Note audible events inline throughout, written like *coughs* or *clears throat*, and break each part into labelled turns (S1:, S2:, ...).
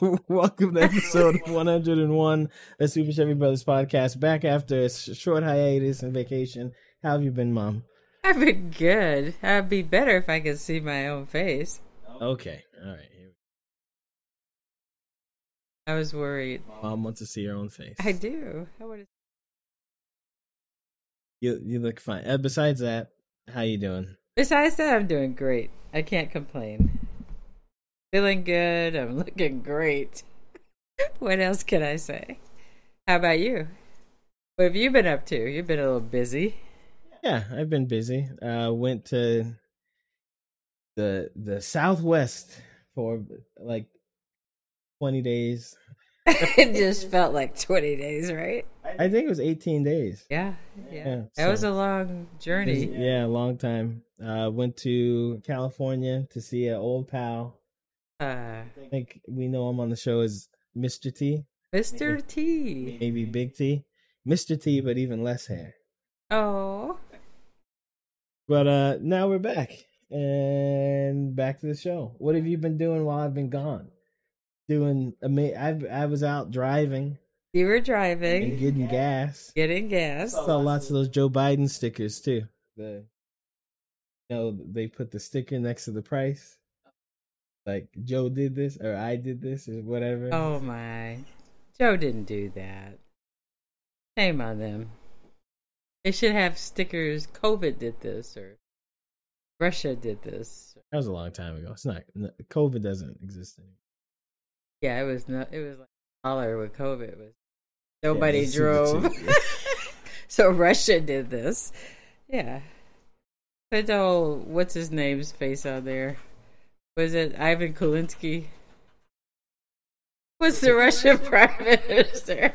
S1: *laughs*
S2: Welcome to episode *laughs* 101 of Super Chevy Brothers podcast. Back after a short hiatus and vacation. How have you been, Mom?
S3: I've been good. I'd be better if I could see my own face.
S2: Okay, all right. Here
S3: I was worried.
S2: Mom wants to see her own face.
S3: I do. I would
S2: You you look fine. Uh, besides that, how you doing?
S3: Besides that, I'm doing great. I can't complain. Feeling good. I'm looking great. *laughs* what else can I say? How about you? What have you been up to? You've been a little busy.
S2: Yeah, I've been busy. Uh, went to the the Southwest for like 20 days. *laughs*
S3: it just felt like 20 days, right?
S2: I think it was 18 days.
S3: Yeah. Yeah.
S2: Yeah,
S3: that was a long journey.
S2: Yeah, a long time. Uh, went to California to see an old pal.
S3: Uh,
S2: I think we know him on the show as Mr. T,
S3: Mr. T.
S2: maybe Big T. Mr. T, but even less hair.
S3: Oh.
S2: But uh now we're back. And back to the show. What have you been doing while I've been gone? Doing ama- I I was out driving
S3: You were
S2: and
S3: driving,
S2: getting gas.
S3: getting gas.
S2: Saw lots of those Joe Biden stickers too. The you know, they put the sticker next to the price. Like Joe did this or I did this or whatever.
S3: Oh my. Joe didn't do that. Shame on them. They should have stickers COVID did this or Russia did this.
S2: That was a long time ago. It's not COVID doesn't exist anymore.
S3: Yeah, it was not it was like smaller with COVID It was nobody
S2: it's super
S3: drove. *laughs* so Russia did this. Yeah. Put the whole what's his name's face out there. Was it Ivan Kulinski? Was the Russian prime minister?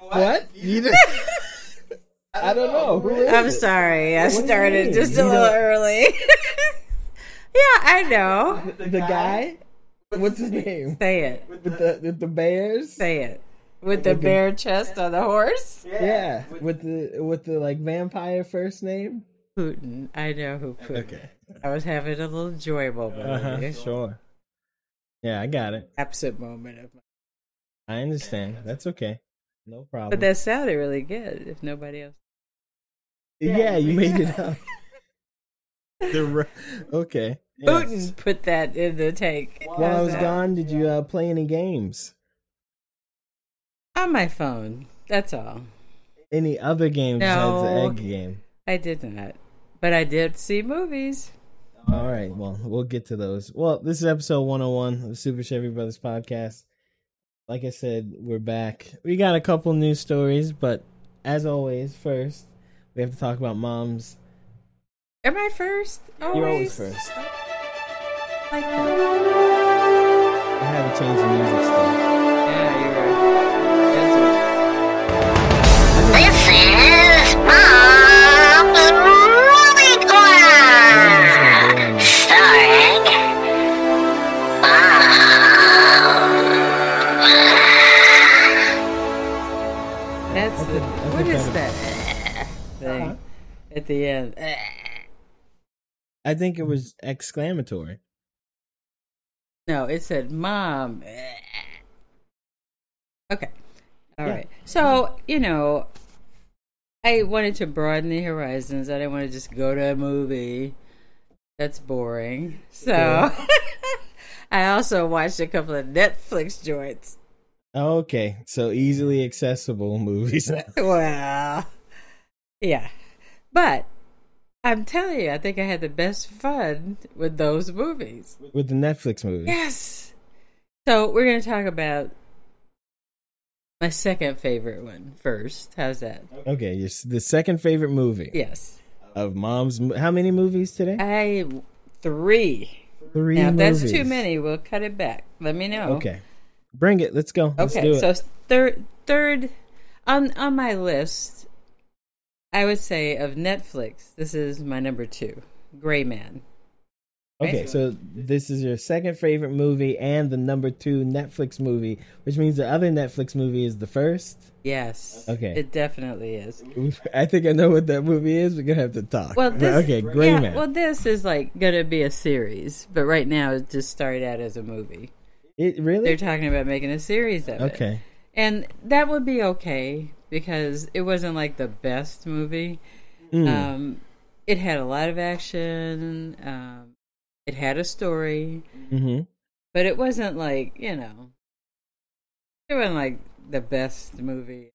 S2: What? You did I don't know. Who is
S3: I'm
S2: it?
S3: sorry, I
S2: What's
S3: started just
S2: You
S3: a little
S2: know-
S3: early. *laughs* yeah, I know.
S2: The, the guy? What's his name?
S3: Say it.
S2: With the with the bears?
S3: Say it. With the
S2: Okay.
S3: bare chest on the horse?
S2: Yeah, with the with the like vampire first name.
S3: Putin. I know who Putin.
S2: Okay.
S3: I was having a little joy moment.
S2: Uh huh. Sure. Yeah, I got it.
S3: Absent moment of my
S2: I understand. That's okay. No problem.
S3: But that sounded really good if nobody else
S2: yeah, you made it up. *laughs* the okay. Yes.
S3: Putin put that in the tank.
S2: While I was
S3: that?
S2: gone, did you uh, play any games?
S3: On my phone. That's all.
S2: Any other games
S3: No.
S2: besides the egg game?
S3: I did not. But I did see movies.
S2: All right. Well, we'll get to those. Well, this is episode 101 of Super Chevy Brothers podcast. Like I said, we're back. We got a couple news stories, but as always, first, we have to talk about moms.
S3: Am I first? Always?
S2: You're always first.
S3: Like.
S2: I had to change the music stuff.
S3: The end?
S2: I think it was exclamatory.
S3: No, it said mom. Okay. all right.
S2: Yeah.
S3: So, you know, I wanted to broaden the horizons. I didn't want to just go to a movie. That's boring. So *laughs* I also watched a couple of Netflix joints.
S2: Okay, so easily accessible *laughs* movies. *laughs*
S3: Well, yeah. But I'm telling you, I think I had the best fun with those movies.
S2: with the Netflix movies.
S3: Yes. So we're going to talk about my second favorite one first. How's that?
S2: Okay, your, the second favorite movie
S3: Yes.
S2: of mom's. How many movies today?
S3: I three.
S2: Three.
S3: Now, if that's too many, we'll cut it back. Let me know.
S2: Okay, bring it. Let's go. Let's
S3: Okay.
S2: do it.
S3: So third, third on on my list, I would say of Netflix. This is my number two, Gray Man.
S2: Okay, so this is your second favorite movie and the number two Netflix movie, which means the other Netflix movie is the first.
S3: Yes.
S2: Okay.
S3: It definitely is.
S2: I think I know what that movie is. We're gonna have to talk.
S3: Well, this, *laughs*
S2: okay, Gray
S3: yeah,
S2: Man.
S3: Well, this is like going to be a series, but right now it just started out as a movie.
S2: it really?
S3: They're talking about making a series of it.
S2: okay.
S3: And that would be okay because it wasn't like the best movie.
S2: Mm.
S3: Um, it had a lot of action. Um, it had a story,
S2: hmm
S3: but it wasn't like you know, it wasn't like the best movie.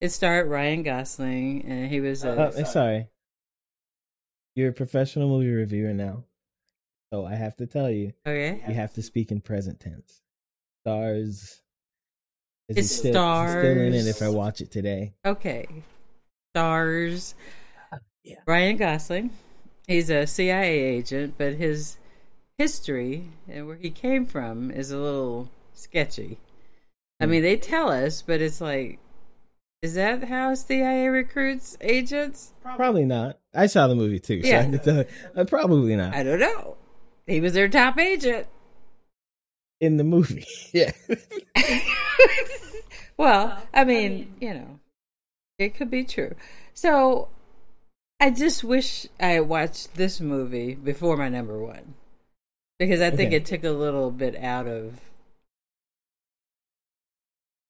S3: It starred Ryan Gosling, and he was a
S2: Oh, sorry. You're a professional movie reviewer now, so I have to tell you,
S3: okay.
S2: you have to speak in present tense. Stars. Is
S3: It's
S2: he still, he's still in it
S3: stars.
S2: if I watch it today?
S3: Okay. Stars.
S2: Yeah.
S3: Ryan Gosling. He's a CIA agent, but his history and where he came from is a little sketchy. I mean, they tell us, but it's like, is that how CIA recruits agents?
S2: Probably not. I saw the movie too, so
S3: Yeah.
S2: I can tell. Uh, probably not
S3: I don't know. He was their top agent.
S2: in the movie. *laughs* yeah. *laughs* *laughs*
S3: well, I mean, you know, it could be true. So I just wish I watched this movie before my number one because I think
S2: Okay.
S3: it took a little bit out of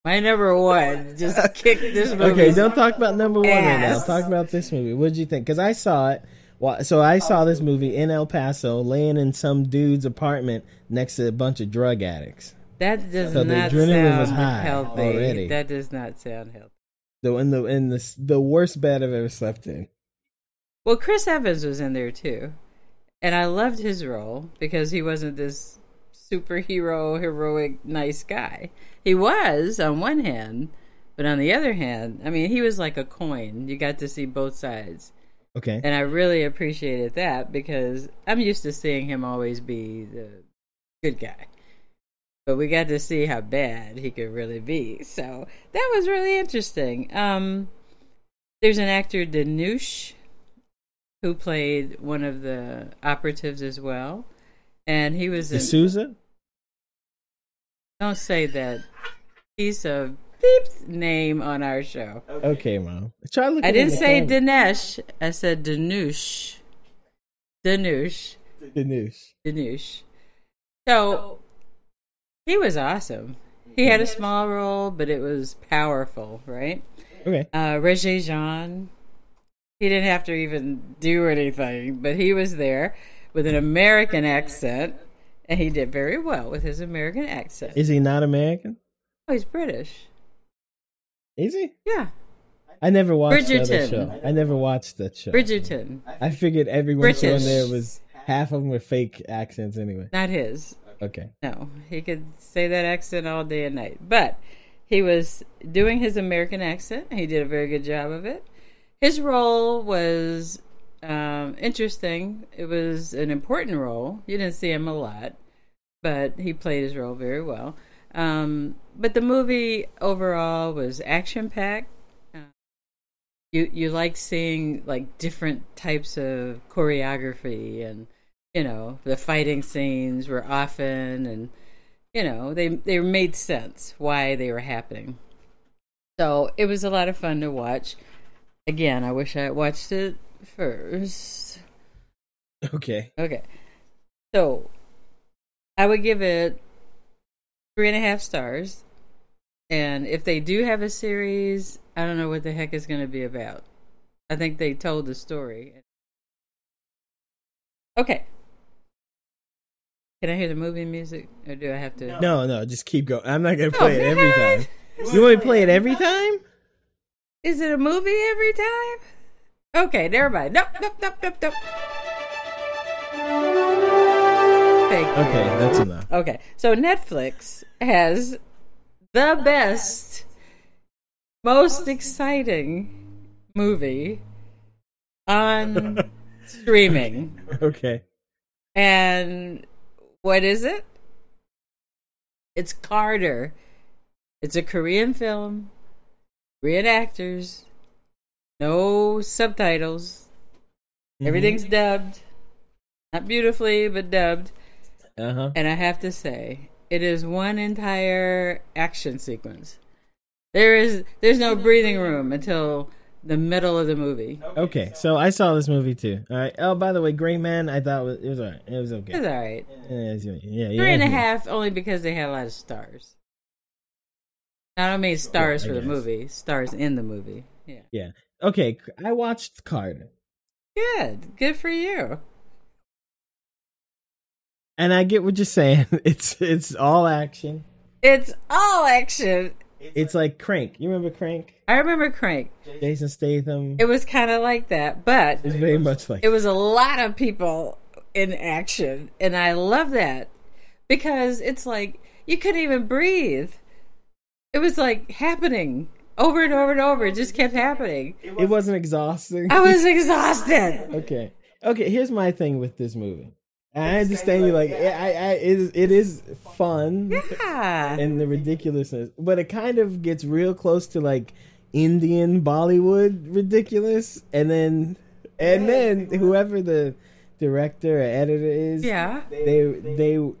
S3: my number one. Just *laughs* kicked this movie.
S2: Okay, don't talk about number one right now.
S3: Ass.
S2: Talk about this movie. What did you think? Because I saw it. Well, so I saw this movie in El Paso, laying in some dude's apartment next to a bunch of drug addicts.
S3: That does
S2: So the
S3: not sound healthy.
S2: already.
S3: That does not sound healthy.
S2: So in the in the the worst bed I've ever slept in.
S3: Well, Chris Evans was in there too. And I loved his role because he wasn't this superhero, heroic, nice guy. He was on one hand, but on the other hand, I mean, he was like a coin. You got to see both sides.
S2: Okay.
S3: And I really appreciated that because I'm used to seeing him always be the good guy. But we got to see how bad he could really be. So that was really interesting. Um, there's an actor, Dhanush, who played one of the operatives as well. And he was in.
S2: D'Souza?
S3: Don't say that. He's a beep name on our show.
S2: Okay, mom. Try looking.
S3: I didn't say
S2: camera.
S3: Dinesh. I said Dhanush. Dhanush.
S2: Dhanush.
S3: Dhanush. So he was awesome. He had a small role, but it was powerful, right?
S2: Okay.
S3: Uh, Regé Jean. He didn't have to even do anything, but he was there with an American accent, and he did very well with his American accent.
S2: Is he not American?
S3: oh, he's British.
S2: Is he?
S3: Yeah,
S2: I never watched
S3: Bridgerton.
S2: show. I never watched that show.
S3: Bridgerton.
S2: I figured everyone on there was half of them were fake accents anyway.
S3: Not his.
S2: Okay.
S3: No, he could say that accent all day and night. But he was doing his American accent. He did a very good job of it. His role was um, interesting. It was an important role. You didn't see him a lot, but he played his role very well. Um, but the movie overall was action packed. you you like seeing like different types of choreography and you know the fighting scenes were often and you know they they made sense why they were happening. So it was a lot of fun to watch. Again i wish i had watched it first.
S2: Okay.
S3: okay. So i would give it three and a half stars. And if they do have a series i don't know what the heck is going to be about. I think they told the story. Okay can i hear the movie music or do i have to
S2: No, no, just keep going. I'm not gonna
S3: Oh,
S2: play it every time. You want me to play it every time?
S3: Is it a movie every time? Okay, never mind. Nope, nope, nope, nope, nope. Thank you.
S2: Okay, that's enough.
S3: Okay, so Netflix has the best, most exciting movie on *laughs* streaming.
S2: Okay.
S3: And what is it? It's Carter. It's a Korean film, Korean actors, no subtitles. Everything's dubbed. Not beautifully, but dubbed.
S2: Uh huh.
S3: And I have to say, it is one entire action sequence. There is there's no breathing room until the middle of the movie.
S2: Okay, so I saw this movie too. All right. Oh, by the way, Gray Man, I thought was, it was alright. It was okay.
S3: It's all right.
S2: Yeah, it's- yeah, yeah,
S3: Three and a half only because they had a lot of stars. I don't mean stars
S2: I
S3: for the movie, stars in the movie. Yeah.
S2: Yeah. Okay, I watched Carter,
S3: Good. Good for you.
S2: and I get what you're saying. *laughs* It's it's all action.
S3: It's all action.
S2: It's like Crank. You remember Crank?
S3: I remember Crank.
S2: Jason Statham.
S3: It was kind of like that, but
S2: It's very much like
S3: it was a lot of people in action, and I love that because it's like you couldn't even breathe. It was like happening over and over and over. It just kept happening.
S2: it wasn't exhausting.
S3: I was exhausted. *laughs*
S2: okay. Okay. Here's my thing with this movie. I understand you like I, I it is, it is fun
S3: Yeah.
S2: and the ridiculousness, but it kind of gets real close to like Indian Bollywood ridiculous, and then and then whoever the director or editor is,
S3: Yeah.
S2: they they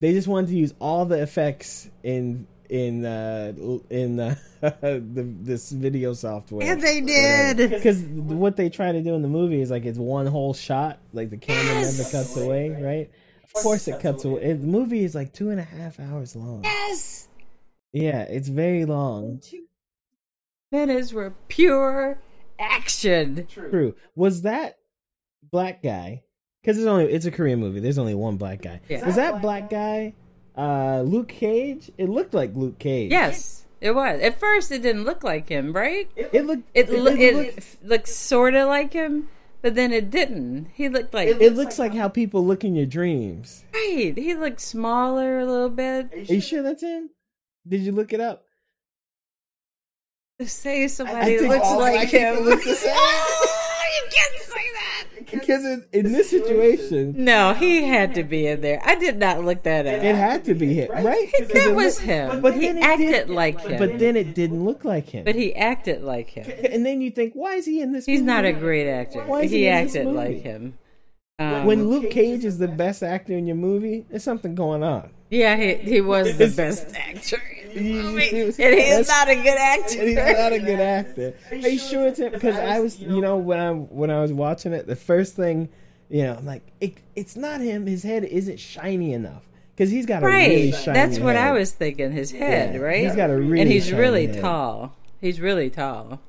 S2: they *coughs* just wanted to use all the effects in in uh in uh, *laughs* the this video software.
S3: And they did.
S2: Because what they try to do in the movie is like it's one whole shot, like the camera
S3: Yes.
S2: never cuts away, right? Of course it cuts away. It, the movie is like two and a half hours long.
S3: Yes.
S2: Yeah, it's very long.
S3: Minutes were pure action.
S2: True. Was that black guy? Because it's only it's a Korean movie. There's only one black guy.
S3: Yeah.
S2: Was that black guy uh Luke Cage? It looked like Luke Cage.
S3: Yes, it was. At first, it didn't look like him, right?
S2: It looked
S3: It
S2: it,
S3: lo-
S2: it
S3: it,
S2: looked-
S3: looked sort of like him, but then it didn't. He looked like
S2: it looks like how people look in your dreams.
S3: right. He looked smaller a little bit.
S2: Are you sure that's him? Did you look it up?
S3: Say somebody
S2: think
S3: looks
S2: all
S3: like
S2: black people
S3: him.
S2: look the same. *laughs*
S3: oh, you can't say that.
S2: Because in, in this situation,
S3: No, he had to be in there. I did not look that up.
S2: it had to be him, right?
S3: that
S2: it
S3: was
S2: looked-
S3: him.
S2: But
S3: he acted
S2: did-
S3: like him.
S2: But then it didn't look like him.
S3: but he acted like him.
S2: and then you think, why is he in this?
S3: He's
S2: movie?
S3: not a great actor.
S2: Why is
S3: He
S2: he in this
S3: acted
S2: movie?
S3: like him. Um,
S2: When Luke Cage is the best actor in your movie, there's something going on.
S3: yeah, he he was the best actor in the
S2: He-
S3: movie, and he's
S2: that's-
S3: not a good actor.
S2: And he's not a good actor. Are you sure it's him? Because I was, you know, when I when I was watching it, the first thing, you know, I'm like, it, it's not him. His head isn't shiny enough because he's got a really shiny.
S3: That's what I was thinking. His head,
S2: Yeah,
S3: right?
S2: he's got a really
S3: and he's
S2: shiny
S3: really
S2: head.
S3: tall. He's really tall.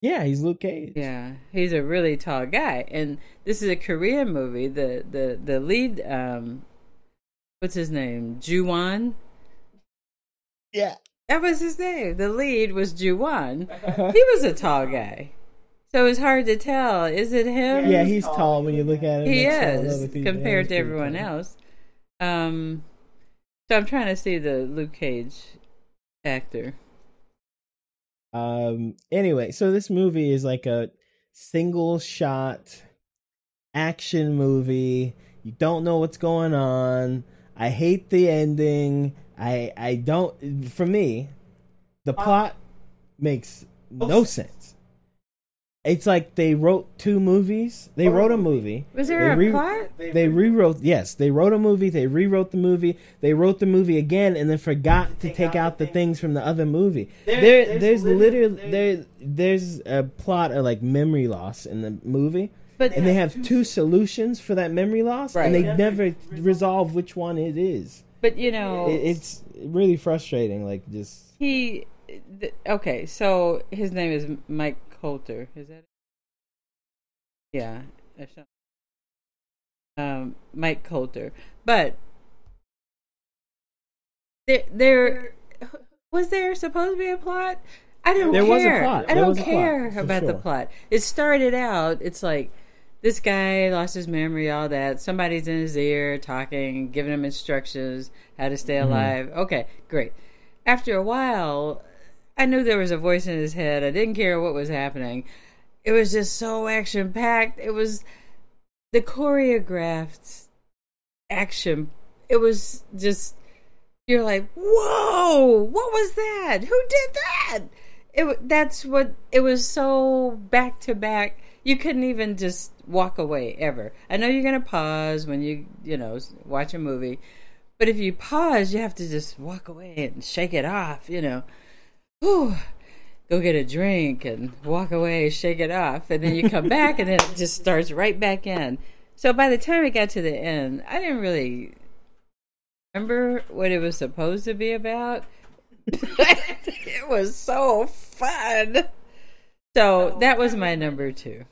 S2: Yeah, he's Luke Cage.
S3: Yeah, he's a really tall guy, and this is a Korean movie. The the the lead, um, what's his name? Joo Won.
S2: Yeah.
S3: That was his name. The lead was Joo Won. He was a tall guy, so it's hard to tell. Is it him?
S2: Yeah, he's tall when you look at him.
S3: he
S2: next to all the
S3: is
S2: other
S3: compared to everyone
S2: tall.
S3: else. Um, so I'm trying to see the Luke Cage actor.
S2: Um. Anyway, so this movie is like a single shot action movie. You don't know what's going on. I hate the ending. I I don't. For me, the plot makes oh. no sense. It's like they wrote two movies. They wrote a oh. movie.
S3: Was there
S2: They
S3: a
S2: re-
S3: plot?
S2: They rewrote. Yes, they wrote a movie. They rewrote the movie. They wrote the movie again, and then forgot to take out the things from the other movie. There, there's literally there, there's a plot of like memory loss in the movie,
S3: But
S2: and they have two solutions for that memory loss, and they
S3: Right.
S2: never resolve which one it is.
S3: But you know,
S2: It, it's really frustrating. Like just
S3: he th- okay so his name is mike colter is that it? yeah um mike colter but there there was there supposed to be a plot i don't
S2: There was a
S3: care
S2: plot.
S3: i don't
S2: was a plot,
S3: care about the plot it started out it's like this guy lost his memory, all that. Somebody's in his ear talking, giving him instructions how to stay mm-hmm. alive. Okay, great. After a while, I knew there was a voice in his head. I didn't care what was happening. It was just so action packed. It was the choreographed action. It was just you're like, whoa, what was that? Who did that? It that's what it was so back to back. You couldn't even just walk away ever. I know you're gonna pause when you you know watch a movie, but if you pause, you have to just walk away and shake it off. You know, Whew. go get a drink and walk away, shake it off, and then you come *laughs* back and then it just starts right back in. So by the time it got to the end, I didn't really remember what it was supposed to be about. *laughs* it was so fun. So that was my number two.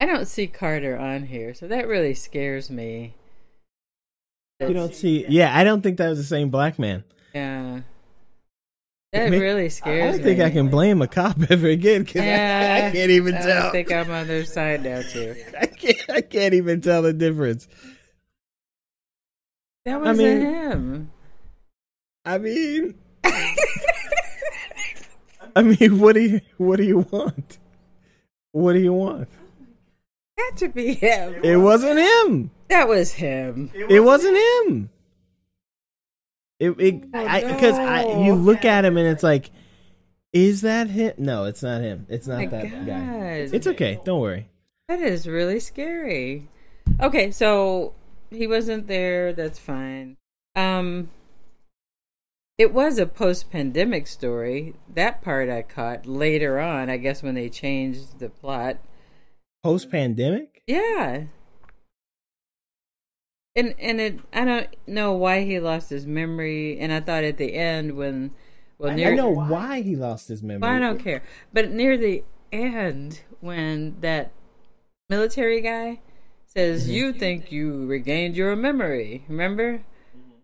S3: I don't see Carter on here, so that really scares me.
S2: You don't see. Yeah, I don't think that was the same black man.
S3: Yeah. That
S2: Me-
S3: really
S2: I don't think
S3: me.
S2: I can blame a cop ever again because I, I can't even
S3: I
S2: tell.
S3: I think I'm on their side now too. *laughs*
S2: I can't. I can't even tell the difference.
S3: That wasn't
S2: mean-
S3: him.
S2: I mean, *laughs* I mean, what do you what do you want? What do you want?
S3: Had to be him.
S2: It wasn't him.
S3: That was him.
S2: It wasn't him. It, it I because I you look at him and it's like, is that him? No, it's not him. It's not
S3: My
S2: that guy.
S3: God.
S2: It's okay. Don't worry.
S3: That is really scary. Okay, so he wasn't there. That's fine. Um, it was a post-pandemic story. That part I caught later on. I guess when they changed the plot.
S2: Post pandemic.
S3: Yeah. And and it I don't know why he lost his memory. And I thought at the end when well near
S2: I know why he lost his memory.
S3: Well, I don't care. But near the end, when that military guy says,
S2: Mm-hmm.
S3: "You think you regained your memory," remember?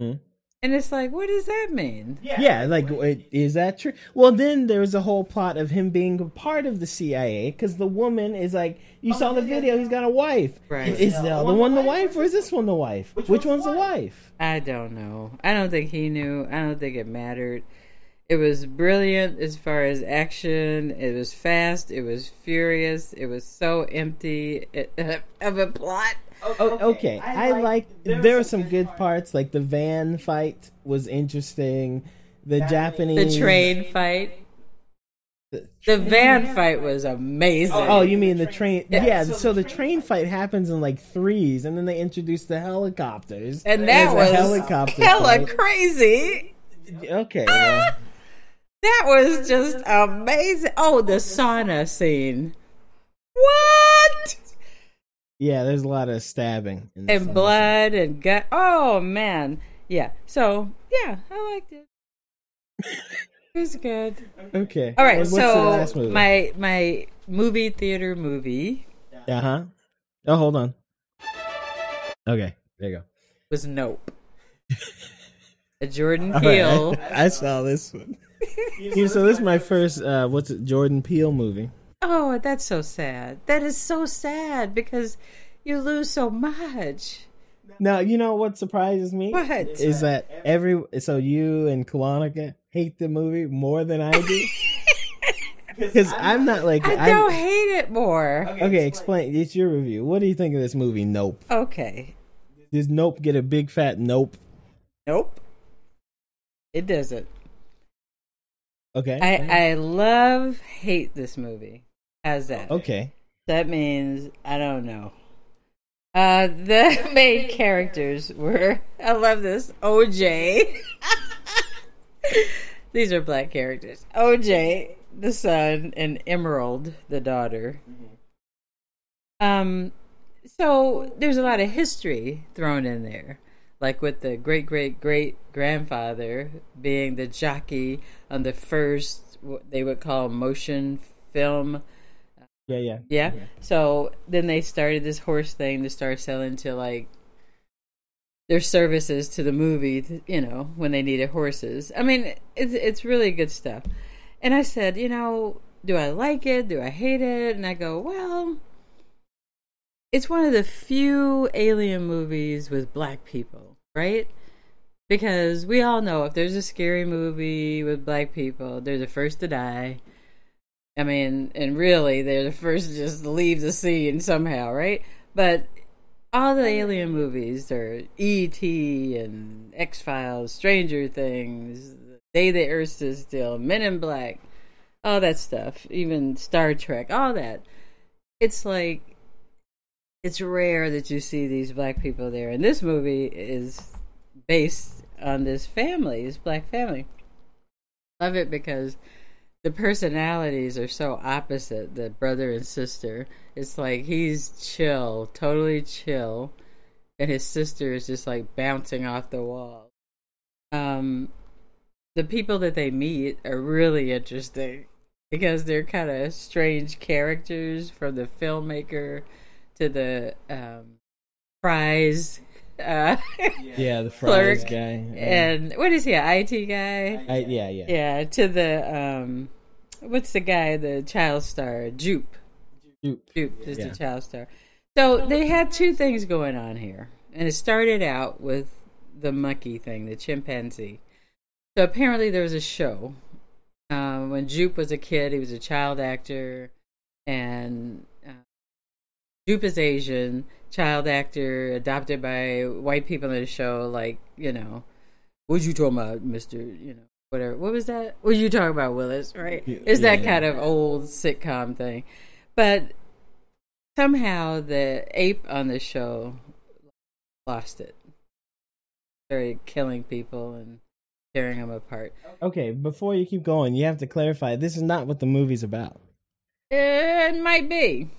S2: Mhm.
S3: And it's like, what does that mean?
S2: Yeah, yeah like wait, is that true? Well, then there was a whole plot of him being a part of the CIA because the woman is like, you oh, saw the video, he's got a wife.
S3: Right.
S2: Is the other one the wife or is this one the wife? Which, one's the wife?
S3: I don't know. I don't think he knew. I don't think it mattered. It was brilliant as far as action. It was fast. It was furious. It was so empty eh, *laughs* of a plot.
S2: Oh, oh, okay. I like. There were some good parts, like the van fight was interesting. The Japanese,
S3: The train fight. The van fight was amazing.
S2: Oh, you mean the train? Yeah. So the train fight happens in like threes, and then they introduce the helicopters,
S3: and that
S2: there's a
S3: was
S2: helicopter
S3: hella
S2: fight.
S3: crazy.
S2: Okay. Ah! Well,
S3: That was just amazing. Oh, the sauna scene. What?
S2: Yeah. There's a lot of stabbing in
S3: And blood and gut. Oh man. Yeah. So yeah, I liked it. It was good.
S2: Okay.
S3: All right.
S2: And what's the
S3: so my my movie theater movie
S2: Uh huh. Oh, hold on. Okay, there you go.
S3: was Nope. A Jordan
S2: All right,
S3: Peele.
S2: I, *laughs* I saw this one. *laughs* So this is my first. Uh, what's it? Jordan Peele movie.
S3: Oh, that's so sad. That is so sad because you lose so much.
S2: Now you know what surprises me
S3: What?
S2: is that every so you and Kalonika hate the movie more than I do. *laughs* Because I'm not like
S3: I
S2: I'm-
S3: don't hate it more.
S2: Okay, explain. It's your review. What do you think of this movie? Nope.
S3: Okay.
S2: Does Nope get a big fat nope?
S3: Nope. It doesn't.
S2: Okay.
S3: I I love hate this movie. How's that?
S2: okay.
S3: That means I don't know. Uh, the *laughs* main *laughs* characters were I love this OJ. *laughs* These are black characters. OJ, the son, and Emerald, the daughter. Um, so there's a lot of history thrown in there, like with the great great great grandfather being the jockey on the first what they would call motion film
S2: Yeah, yeah.
S3: yeah. So then they started this horse thing to start selling to like their services to the movie, you know, when they needed horses. I mean, it's it's really good stuff. And I said, you know, do I like it? Do I hate it? And I go, well, it's one of the few alien movies with black people, right? Because we all know if there's a scary movie with black people, they're the first to die. I mean, and really, they're the first to just leave the scene somehow, right? But all the alien movies are E.T. and X Files, Stranger Things, Day the Earth Stood Still, Men in Black, all that stuff, even Star Trek, all that. It's like it's rare that you see these black people there, and this movie is based on this family, this black family. Love it because the personalities are so opposite the brother and sister. It's like he's chill totally chill and his sister is just like bouncing off the wall. Um the people that they meet are really interesting because they're kind of strange characters from the filmmaker to the um prize uh
S2: Yeah, the Fry's *laughs*
S3: Clerk
S2: guy.
S3: and what is he an it guy
S2: I, yeah, yeah.
S3: yeah, to the um, what's the guy, the child star, Jupe.
S2: Jupe.
S3: Jupe is
S2: Yeah.
S3: the child star. So they had two things going on here, and it started out with the monkey thing, the chimpanzee. So apparently there was a show um, when Jupe was a kid. He was a child actor, and uh, Jupe is Asian, child actor, adopted by white people in the show. Like you know, what you talking about, Mister? You know, whatever. What was that? What you talking about, Willis? Right?
S2: Yeah,
S3: It's that
S2: yeah.
S3: kind of old sitcom thing, but somehow the ape on the show lost it. Started killing people and tearing them apart.
S2: Okay, before you keep going, you have to clarify this is not what the movie's about.
S3: It might be.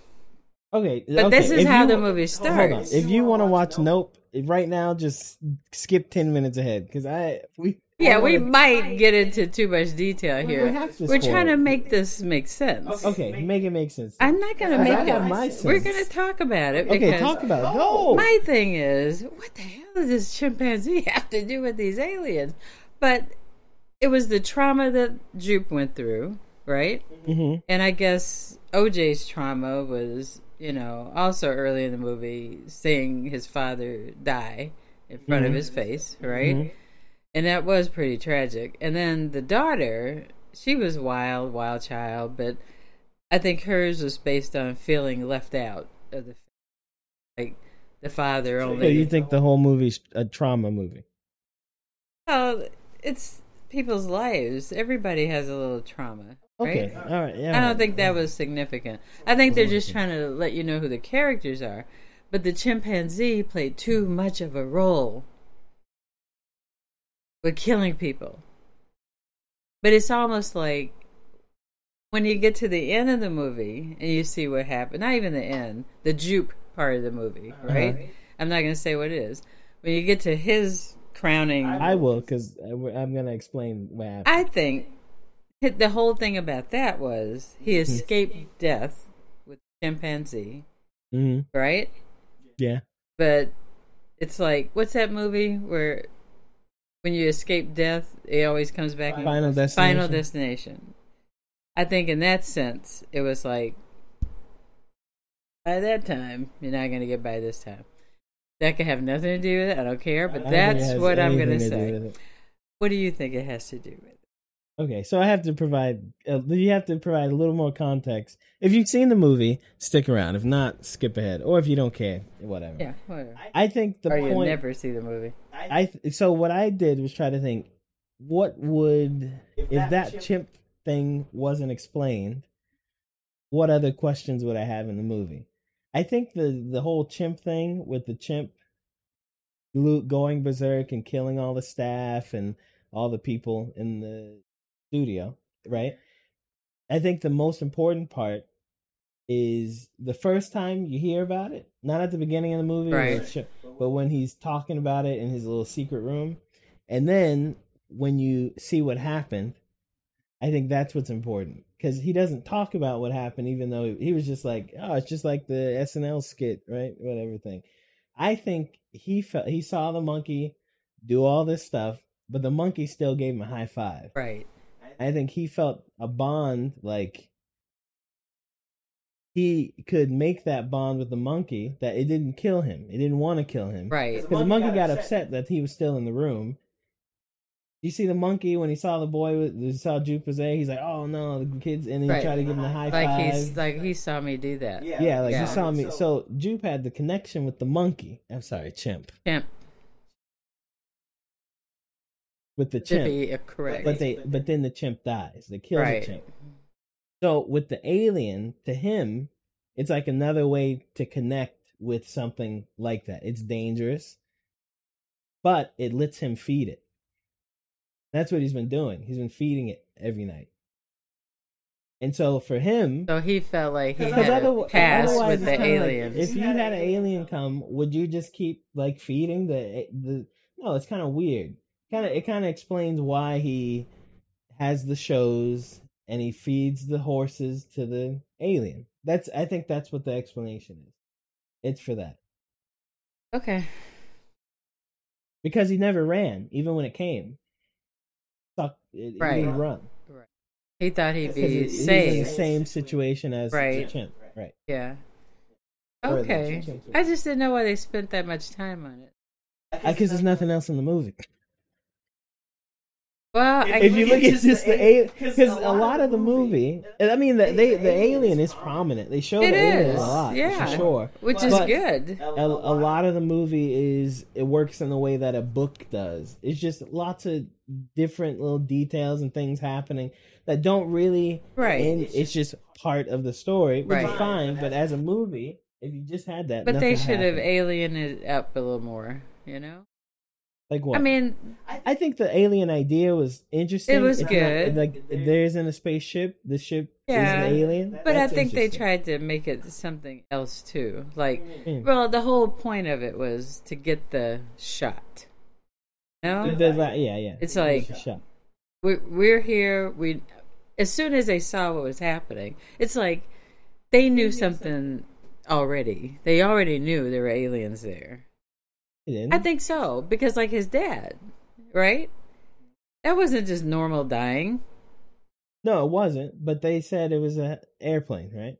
S2: Okay,
S3: But
S2: okay,
S3: this is
S2: if
S3: how
S2: you-
S3: the movie
S2: Hold on.
S3: starts.
S2: If you want to watch Nope right now, just skip ten minutes ahead because I we
S3: Yeah,
S2: I
S3: we
S2: wanna-
S3: might get into too much detail
S2: We
S3: here.
S2: have
S3: We're trying
S2: it.
S3: to make this make sense.
S2: Okay, make it make sense.
S3: I'm not going to
S2: Because I
S3: make it.
S2: have my
S3: We're going to talk about it
S2: okay, talk about it. Go.
S3: my thing is, what the hell does this chimpanzee *laughs* have to do with these aliens? But it was the trauma that Jupe went through, right?
S2: Mhm.
S3: And I guess OJ's trauma was, you know, also early in the movie, seeing his father die in front of
S2: Mhm.
S3: his face, right?
S2: Mhm.
S3: And that was pretty tragic. And then the daughter, she was wild, wild child, but I think hers was based on feeling left out of the like the father
S2: So
S3: only.
S2: you think the whole movie's a trauma movie?
S3: well, it's people's lives. Everybody has a little trauma, right?
S2: Okay, all right. Yeah,
S3: I don't think that was significant. I think they're just trying to let you know who the characters are. But the chimpanzee played too much of a role with killing people. But it's almost like when you get to the end of the movie and you see what happened, not even the end, the jupe part of the movie, uh-huh. right? I'm not going to say what it is. When you get to his crowning
S2: I will because I'm gonna explain what happened.
S3: I think the whole thing about that was he escaped death with chimpanzee,
S2: hmm
S3: right?
S2: Yeah.
S3: But it's like what's that movie where when you escape death, it always comes back.
S2: Final Destination.
S3: Final Destination. I think in that sense, it was like by that time you're not going to get by this time. That could have nothing to do with it. I don't care, but
S2: I don't think it
S3: that's what I'm going to say. What do you think it has to do with? It?
S2: Okay, so I have to provide. Uh, you have to provide a little more context. If you've seen the movie, stick around. If not, skip ahead. Or if you don't care, whatever.
S3: Yeah, whatever.
S2: I think the
S3: or you
S2: point.
S3: never see the movie.
S2: I th- so what I did was try to think, what would if that chimp thing wasn't explained, what other questions would I have in the movie? I think the the whole chimp thing with the chimp lo- going berserk and killing all the staff and all the people in the studio, right? I think the most important part is the first time you hear about it, not at the beginning of the movie,
S3: Right.
S2: but when he's talking about it in his little secret room, and then when you see what happened, I think that's what's important because he doesn't talk about what happened, even though he was just like, "Oh, it's just like the SNL skit, right? Whatever thing." I think he felt he saw the monkey do all this stuff, but the monkey still gave him a high five.
S3: Right.
S2: I think he felt a bond like he could make that bond with the monkey that it didn't kill him. It didn't want to kill him.
S3: Right.
S2: Because the monkey got upset that he was still in the room. You see the monkey when he saw the boy, with- he saw Jupe was there. He's like, "Oh no, the kids!" And then
S3: Right.
S2: he tried to give him the high
S3: Like
S2: five.
S3: he's like he saw me do that.
S2: yeah, like
S3: Yeah.
S2: he saw me. So Jupe had the connection with the monkey. I'm sorry, chimp.
S3: Chimp
S2: With the chimp.
S3: be correct.
S2: But they, but then the chimp dies. They kill
S3: Right.
S2: the chimp. So with the alien, to him, it's like another way to connect with something like that. It's dangerous, but it lets him feed it. That's what he's been doing. He's been feeding it every night. And so for him,
S3: so he felt like he had a pass with the
S2: kinda like,
S3: aliens.
S2: if you had an alien come, would you just keep like feeding the the? No, it's kind of weird. Kind of it kind of explains why he has the shows and he feeds the horses to the alien. That's I think that's what the explanation is. It's for that
S3: okay.
S2: because he never ran even when it came. Stuck, it, he
S3: Right.
S2: didn't run
S3: He thought he'd be
S2: he- he's in
S3: safe.
S2: the same situation as
S3: Right.
S2: the chimp. Right.
S3: Yeah. Okay. I just didn't know why they spent that much time on it.
S2: Because there's nothing else in the movie.
S3: Well, I,
S2: if you look at
S4: just the a-
S2: alien, because a lot of the movie, I mean, the, they the alien is prominent. They show
S3: it
S2: the alien
S3: is,
S2: a lot,
S3: yeah,
S2: for sure.
S3: which is good.
S2: A, a lot of the movie is it works in the way that a book does. It's just lots of different little details and things happening that don't really
S3: Right.
S2: And it's just part of the story, which is fine. But as a movie, if you just had that,
S3: But they should have
S2: happened.
S3: alien it up a little more. You know.
S2: Like what?
S3: I mean,
S2: I think the alien idea was interesting.
S3: It was
S2: It's not-
S3: good.
S2: like there's in a spaceship. The ship
S3: Yeah.
S2: is the alien.
S3: but I think they tried to make it something else too. Like,
S2: Mm.
S3: well, the whole point of it was to get the shot. No,
S2: The- the- yeah, yeah.
S3: It's like-
S2: shot.
S3: we're, we're here. We, as soon as they saw what was happening, it's like they knew something already. They already knew there were aliens there. I think so because, like his dad, right? That wasn't just normal dying.
S2: no, it wasn't. But they said it was an airplane, right?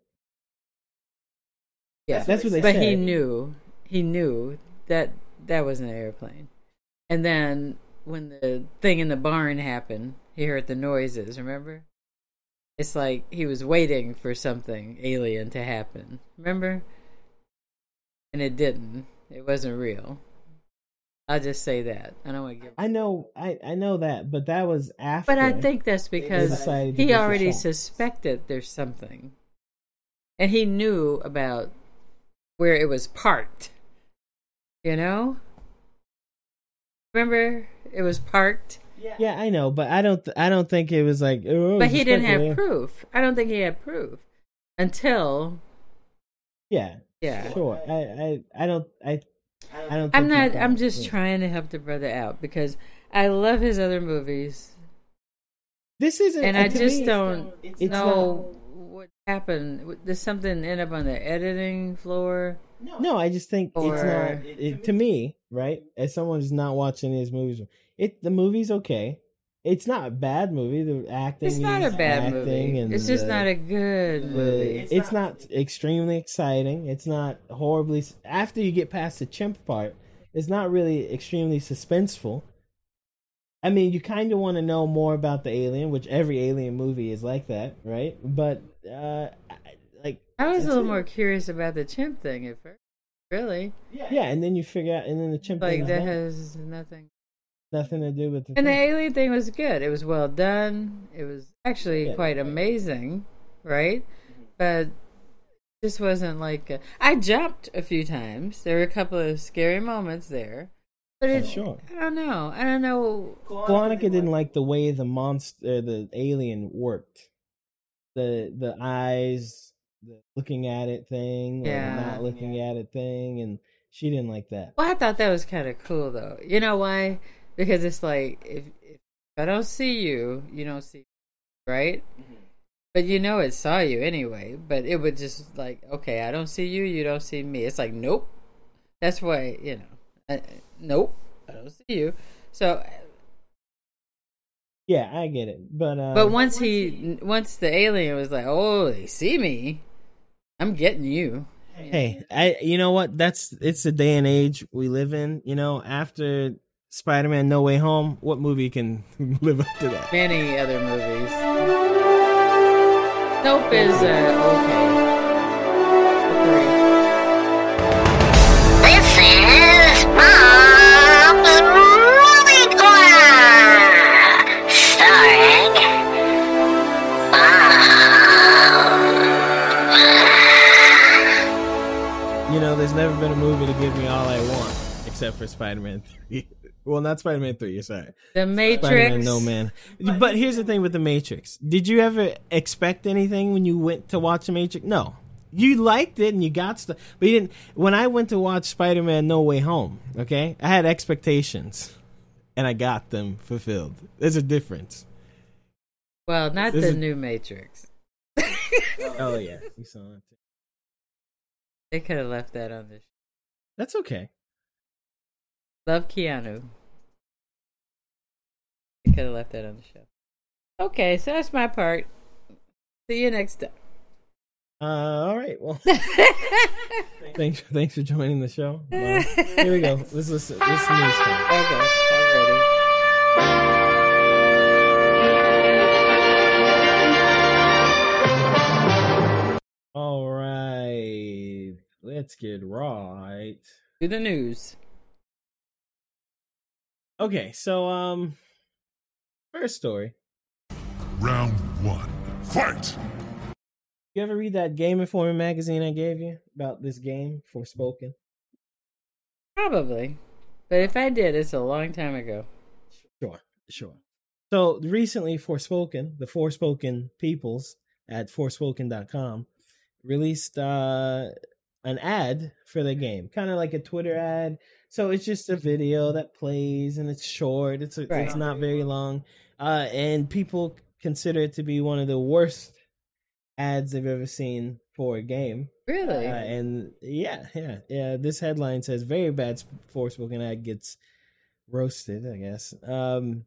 S3: Yeah,
S2: That's what they
S3: but
S2: said.
S3: But he knew. He knew that that was an airplane. And then when the thing in the barn happened, he heard the noises. Remember? It's like he was waiting for something alien to happen. Remember? And it didn't. It wasn't real. I'll just say that. I don't want to give.
S2: I know, I I know that, but that was after.
S3: But I think that's because
S2: decided
S3: he
S2: get the
S3: already suspected there's something. And he knew about where it was parked. You know? Remember it was parked,
S2: Yeah, yeah I know, but I don't. th- I don't think it was like. Oh,
S3: but he didn't have
S2: speculating.
S3: proof. I don't think he had proof until
S2: Yeah,
S3: yeah.
S2: sure. I, I, I don't. I, I don't.
S3: I'm not I'm just
S2: yeah.
S3: trying to help the brother out because I love his other movies
S2: This isn't,
S3: and
S2: uh,
S3: I just
S2: me,
S3: don't
S2: it's
S3: know what happened. There's something end up on the editing floor.
S2: No, no I just think it's not. It, to me, right? As someone who's not watching his movies, it the movie's okay. It's not a bad movie. The acting.
S3: It's not a bad movie.
S2: and
S3: It's just
S2: the-
S3: not a good
S2: the-
S3: movie.
S2: It's, not, extremely exciting. It's not horribly. After you get past the chimp part, it's not really extremely suspenseful. I mean, you kind of want to know more about the alien, which every alien movie is like that, right? But uh, like
S3: I was a little
S2: it.
S3: more curious about the chimp thing at first. Really?
S2: Yeah, Yeah, and then you figure out, and then the chimp
S3: Like
S2: thing's
S3: that
S2: not-
S3: has nothing.
S2: Nothing to do with the.
S3: And the alien thing was good. It was well done. It was actually
S2: Yeah.
S3: quite amazing, right? Mm-hmm. But this wasn't like a, I jumped a few times. There were a couple of scary moments there, but
S2: Yeah,
S3: it,
S2: sure.
S3: I don't know. I don't know.
S2: Veronica didn't like the way the monster, uh, the alien worked. The the eyes, the looking at it thing, or
S3: Yeah.
S2: not looking at it thing, and she didn't like that.
S3: Well, I thought that was kind of cool though. You know why? Because it's like if if I don't see you, you don't see, me, right? But you know it saw you anyway. But it would just like, okay, I don't see you, you don't see me. It's like, nope. That's why you know, I, nope, I don't see you. So,
S2: Yeah, I get it, but uh,
S3: but once he, once the alien was like, oh, they see me. I'm getting you.
S2: Hey, I you know what? That's it's the day and age we live in. You know, after Spider Man No Way Home, what movie can *laughs* live up to that?
S3: Many other movies. Nope is uh, okay.
S5: This is Mom's Movie Corner, starring Mom.
S2: You know, there's never been a movie to give me all I want except for Spider Man Three. *laughs* well, not Spider Man Three. Sorry,
S3: The Matrix.
S2: Man No Man. But here's the thing with the Matrix. Did you ever expect anything when you went to watch the Matrix? No. You liked it and you got stuff, but you didn't. When I went to watch Spider Man No Way Home, okay, I had expectations, and I got them fulfilled. There's a difference.
S3: Well, not
S2: This
S3: the
S2: is-
S3: new Matrix. *laughs*
S2: Oh yeah, you saw it.
S3: They could have left that on the.
S2: That's okay.
S3: Love Keanu. They could have left that on the show. Okay, so that's my part. See you next time.
S2: Uh, all right. Well, *laughs* thanks. Thanks for joining the show. Well, here we go. Let's listen. This news time.
S3: Okay, I'm ready.
S2: All right. Let's get right.
S3: to the news.
S2: Okay. So, um, first story.
S4: Round one. Fight!
S2: You ever read that Game Informer magazine I gave you about this game, Forspoken?
S3: Probably. But if I did, it's a long time ago.
S2: Sure, sure. So recently, Forspoken, the Forspoken peoples at Forspoken.com, released uh, an ad for the game, kind of like a Twitter ad. So it's just a video that plays, and it's short. It's it's
S3: Right.
S2: not very long, uh, and people consider it to be one of the worst ads they've ever seen for a game.
S3: Really?
S2: Uh, and yeah, yeah, yeah. This headline says very bad Forspoken ad gets roasted. I guess. Um,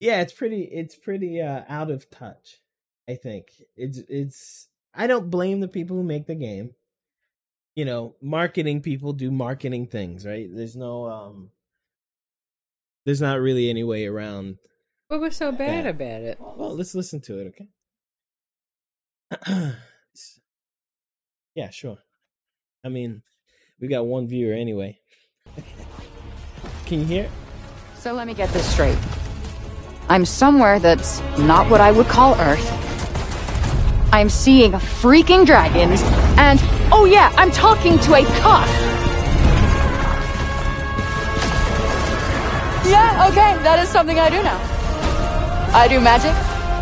S2: yeah, it's pretty. It's pretty uh, out of touch. I think it's it's. I don't blame the people who make the game. You know, marketing people do marketing things, right? There's no um. There's not really any way around.
S3: what was so bad
S2: Yeah.
S3: about it?
S2: Well, let's listen to it, okay? *clears throat* yeah, sure. I mean, we got one viewer anyway. Can you hear?
S6: So let me get this straight. I'm somewhere that's not what I would call Earth. I'm seeing freaking dragons, and oh yeah, I'm talking to a cock. Yeah, okay, that is something I do now. I do magic,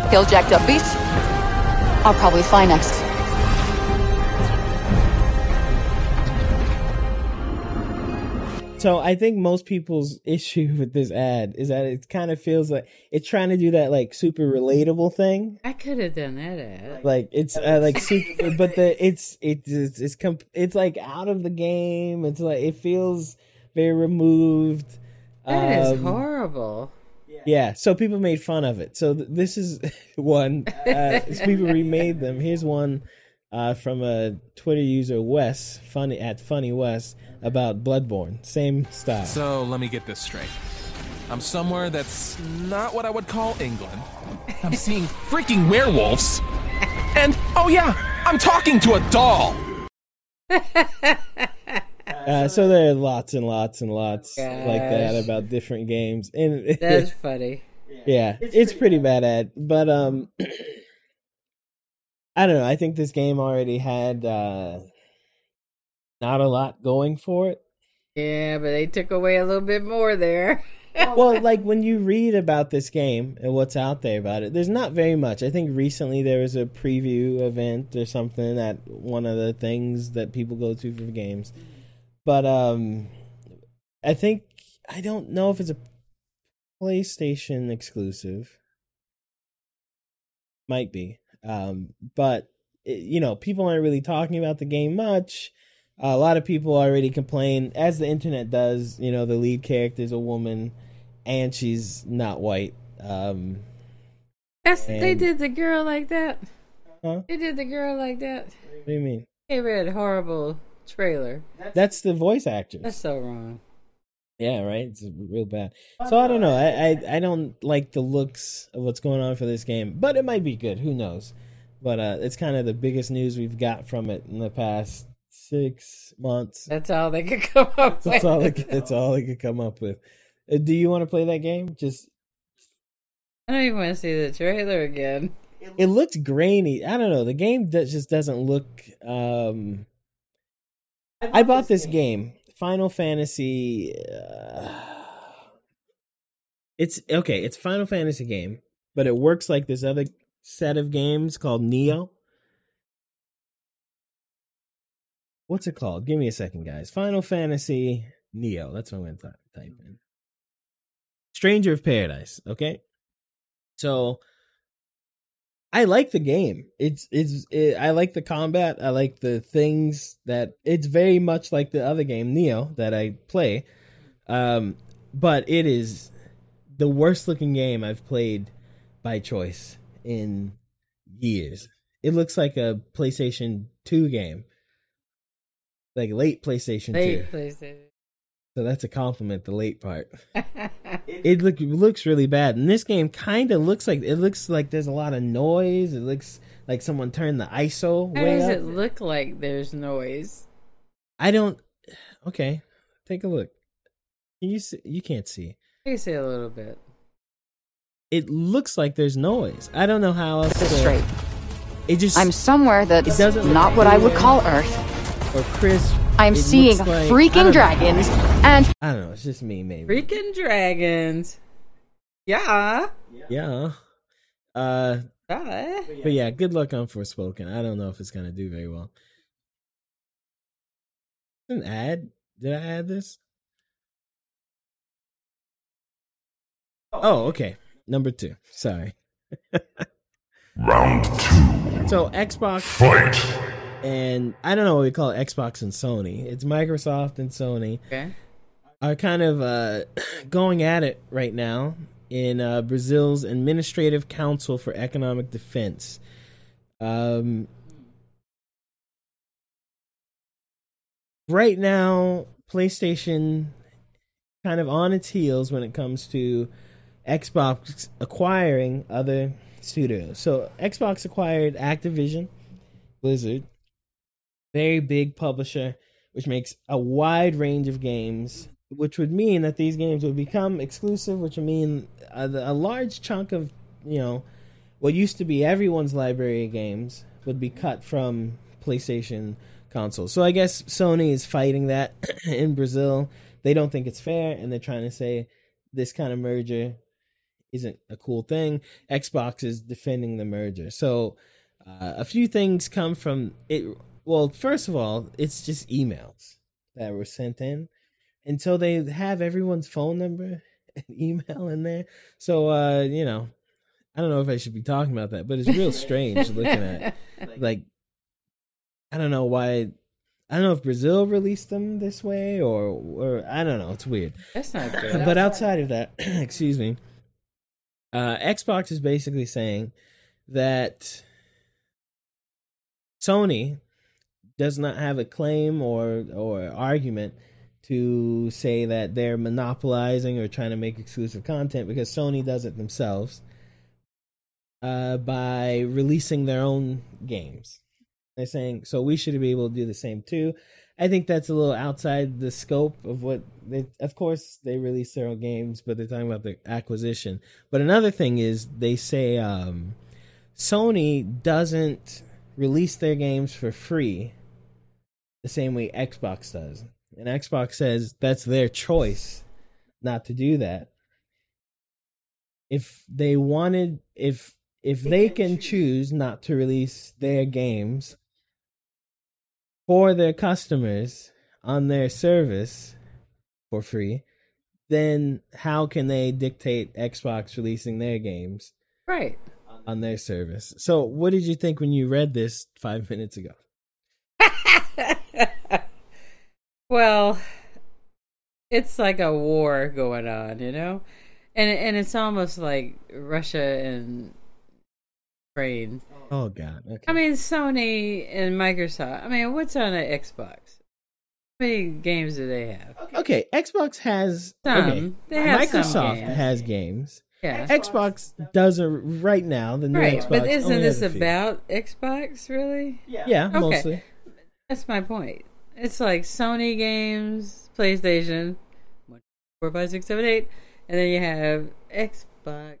S6: kill jacked up beasts. I'll probably fly next.
S2: So I think most people's *laughs* issue with this ad is that it kind of feels like it's trying to do that like super relatable thing.
S3: I could have done that ad.
S2: Like it's uh, like super, but the it's it's it's it's, comp- it's like out of the game. It's like it feels very removed.
S3: That is
S2: Um,
S3: horrible.
S2: Yeah, so people made fun of it. So th- this is *laughs* one. Uh, people *laughs* remade them. Here's one uh, from a Twitter user, Wes, funny at Funny Wes, about Bloodborne. Same style.
S7: So let me get this straight. I'm somewhere that's not what I would call England. I'm *laughs* seeing freaking werewolves. And oh yeah, I'm talking to a doll. *laughs*
S2: Uh, so there are lots and lots and lots like that about different games, and *laughs*
S3: That's funny.
S2: yeah, it's, pretty bad ad. But um, *clears throat* I don't know. I think this game already had uh, not a lot going for it.
S3: Yeah, but they took away a little bit more there.
S2: well, *laughs* like when you read about this game and what's out there about it, there's not very much. I think recently there was a preview event or something at one of the things that people go to for games. But um I think I don't know if it's a PlayStation exclusive. Might be. Um but it, you know, people aren't really talking about the game much. A lot of people already complain, as the internet does. You know, the lead character is a woman, and she's not white. Um,
S3: That's they did the girl like that.
S2: Huh?
S3: They did the girl like that.
S2: what do you mean?
S3: Hey, read horrible trailer.
S2: That's the voice actress.
S3: That's so wrong.
S2: Yeah, right. It's real bad. So I don't know. I, I I don't like the looks of what's going on for this game, but it might be good. Who knows? But uh, it's kind of the biggest news we've got from it in the past six months.
S3: That's all they could *laughs* come up with.
S2: That's all. They, that's all they could come up with. Uh, do you want to play that game? Just
S3: I don't even want to see the trailer again.
S2: it looks grainy. I don't know. The game that just doesn't look. Um, I bought this game, Final Fantasy. Uh, it's okay. It's Final Fantasy game, but it works like this other set of games called Nioh. What's it called? Give me a second, guys. Final Fantasy Nioh. That's what I'm going to type in. Stranger of Paradise. Okay, so I like the game. It's it's it, I like the combat. I like the things that it's very much like the other game Nioh that I play. Um but it is the worst looking game I've played by choice in years. It looks like a PlayStation 2 game. Like late PlayStation
S3: They
S2: 2.
S3: PlayStation.
S2: So that's a compliment the late part. *laughs* it look looks really bad. And this game kind of looks like it looks like there's a lot of noise. It looks like someone turned the ISO
S3: How does
S2: up.
S3: it look like there's noise?
S2: I don't. Okay, take a look. Can you see? You can't see.
S3: I can see a little bit.
S2: It looks like there's noise. I don't know how else
S6: This
S2: to.
S6: straight.
S2: It just
S6: I'm somewhere that's
S2: It doesn't
S6: not what I would call Earth.
S2: Or crisp.
S6: I'm
S2: It
S6: seeing
S2: like-
S6: freaking dragons and
S2: I don't know. It's just me, maybe.
S3: Freaking dragons. Yeah.
S2: Yeah. Uh,
S3: Uh,
S2: but yeah, good luck on Forspoken. I don't know if it's gonna do very well. An ad? Did I add this? Oh, okay. Number two. Sorry. *laughs*
S4: Round two.
S2: So Xbox
S4: Fight.
S2: And I don't know what we call it, Xbox and Sony. It's Microsoft and Sony
S3: okay.
S2: are kind of uh, *clears throat* going at it right now in uh, Brazil's Administrative Council for Economic Defense. Um, right now, PlayStation kind of on its heels when it comes to Xbox acquiring other studios. So Xbox acquired Activision, Blizzard, very big publisher, which makes a wide range of games, which would mean that these games would become exclusive, which would mean a, a large chunk of you know what used to be everyone's library of games would be cut from PlayStation consoles. So I guess Sony is fighting that *clears throat* in Brazil. They don't think it's fair, and they're trying to say this kind of merger isn't a cool thing. Xbox is defending the merger. So uh, a few things come from it. Well, first of all, it's just emails that were sent in until they have everyone's phone number *laughs* and email in there. So uh, you know, I don't know if I should be talking about that, but it's real *laughs* strange looking at like I don't know why I don't know if Brazil released them this way or or I don't know, it's weird.
S3: That's not good. *clears throat*
S2: But outside of that, *clears throat* excuse me, uh, Xbox is basically saying that Sony does not have a claim or or argument to say that they're monopolizing or trying to make exclusive content because Sony does it themselves uh, by releasing their own games. They're saying so we should be able to do the same too. I think that's a little outside the scope of what they. Of course, they release their own games, but they're talking about the acquisition. But another thing is they say um, Sony doesn't release their games for free the same way Xbox does, and Xbox says that's their choice not to do that. If they wanted, if if they can choose not to release their games for their customers on their service for free, then how can they dictate Xbox releasing their games
S3: right.
S2: on their service? So, what did you think when you read this five *laughs* minutes ago?
S3: Well, it's like a war going on, you know, and and it's almost like Russia and Ukraine.
S2: Oh God. Okay.
S3: I mean, Sony and Microsoft. I mean, what's on an Xbox? How many games do they have?
S2: okay. Xbox has
S3: Some.
S2: okay.
S3: They have some
S2: Microsoft
S3: games.
S2: has games.
S3: Yeah.
S2: Xbox doesn't right now. The new
S3: Right,
S2: Xbox.
S3: but isn't this
S2: has a few.
S3: about Xbox, really?
S2: Yeah,
S3: Okay.
S2: mostly.
S3: That's my point. It's like Sony games, PlayStation, one, four, five, six, seven, eight, and then you have Xbox.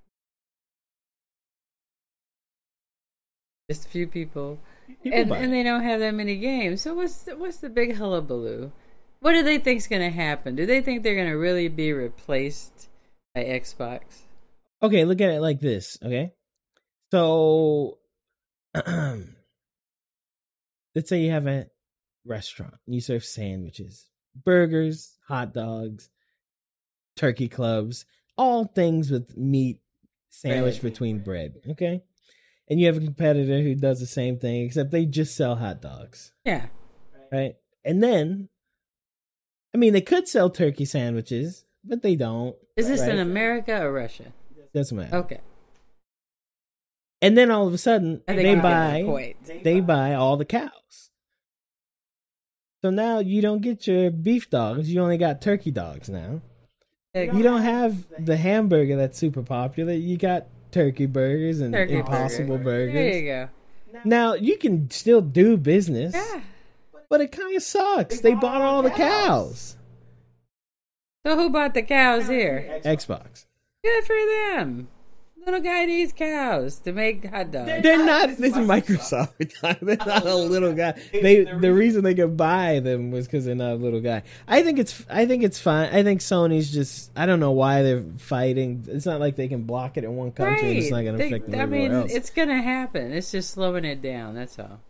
S3: Just a few people,
S2: People
S3: and and they don't have that many games. So what's the, what's the big hullabaloo? What do they think's going to happen? Do they think they're going to really be replaced by Xbox?
S2: Okay, look at it like this. Okay, so *clears throat* let's say you have a restaurant. You serve sandwiches, burgers, hot dogs, turkey clubs, all things with meat sandwiched
S3: Right.
S2: between bread. Okay, and you have a competitor who does the same thing, except they just sell hot dogs,
S3: Yeah,
S2: right? And then, I mean, they could sell turkey sandwiches, but they don't.
S3: is this in? America or Russia?
S2: Doesn't matter.
S3: Okay,
S2: And then all of a sudden, they
S3: you get my
S2: buy they buy all the cows. So now you don't get your beef dogs; you only got turkey dogs now. You don't have the hamburger that's super popular. You got turkey burgers and
S3: Turkey
S2: impossible
S3: burger.
S2: burgers.
S3: There you go.
S2: Now you can still do business,
S3: Yeah.
S2: but it kind of sucks. They bought all the cows.
S3: So who bought the cows here?
S2: Xbox.
S3: Good for them. Little guy needs cows to make hot dogs.
S2: They're not. This is Microsoft. *laughs* They're not a little guy. They the reason they could buy them was because they're not a little guy. I think it's. I think it's fine. I think Sony's just. I don't know why they're fighting. It's not like they can block it in one country. and It's not going to
S3: They-
S2: affect them
S3: I mean,
S2: else.
S3: it's gonna happen. It's just slowing it down. That's all.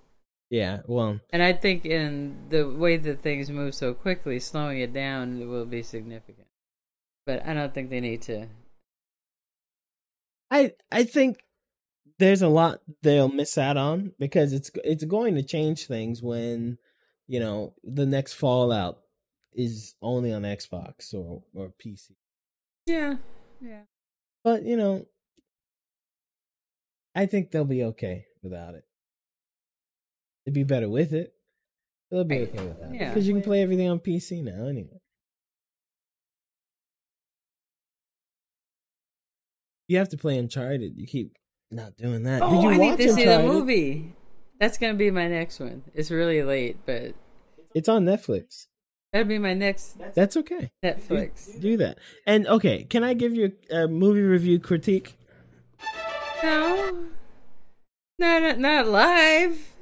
S2: yeah. Well.
S3: And I think in the way that things move so quickly, slowing it down will be significant. But I don't think they need to.
S2: I I think there's a lot they'll miss out on because it's it's going to change things when you know the next Fallout is only on Xbox or or PC.
S3: Yeah, yeah.
S2: But you know, I think they'll be okay without it. They'd be better with it. They'll be okay with that
S3: Yeah.
S2: because you can play everything on PC now anyway. You have to play Uncharted. You keep not doing that. Did
S3: Oh,
S2: you
S3: I need to see the movie. That's gonna be my next one. It's really late, but
S2: It's on Netflix.
S3: that'd be my next
S2: That's okay.
S3: Netflix.
S2: Do that. And okay, can I give you a, a movie review critique?
S3: No, not not live.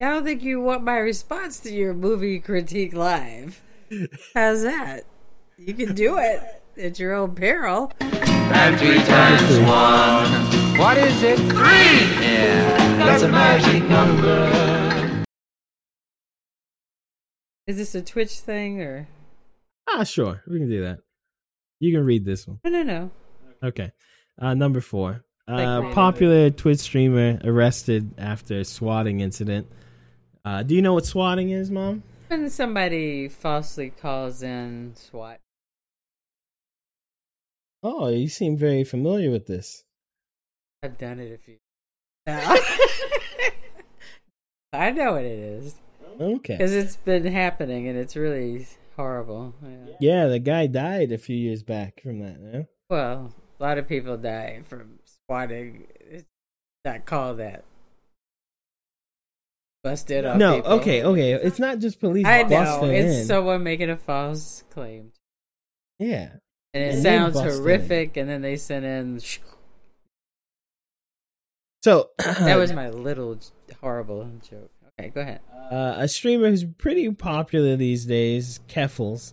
S3: I don't think you want my response to your movie critique live. How's that? You can do it at your own peril.
S8: And three times one. What is it? Three! Yeah, that's a magic number.
S3: Is this a Twitch thing or?
S2: Ah, sure. We can do that. You can read this one.
S3: No, no, no.
S2: Okay. Uh, number four. Uh,
S3: me.
S2: popular Twitch streamer arrested after swatting incident. Uh, do you know what swatting is, Mom?
S3: When somebody falsely calls in SWAT.
S2: Oh, you seem very familiar with this.
S3: I've done it a few. No. *laughs* I know what it is
S2: Okay.
S3: because it's been happening and it's really horrible. Yeah.
S2: Yeah, the guy died a few years back from that. Yeah?
S3: Well, a lot of people die from swatting. It's not called that. Busted up.
S2: No,
S3: people.
S2: okay, okay. It's not just police
S3: I know it's
S2: in.
S3: someone making a false claim,
S2: yeah.
S3: And it
S2: And
S3: sounds
S2: busted in.
S3: horrific. And then they sent in.
S2: So *clears throat*
S3: That was my little horrible joke. Okay, go ahead.
S2: uh, a streamer who's pretty popular these days, Keffals.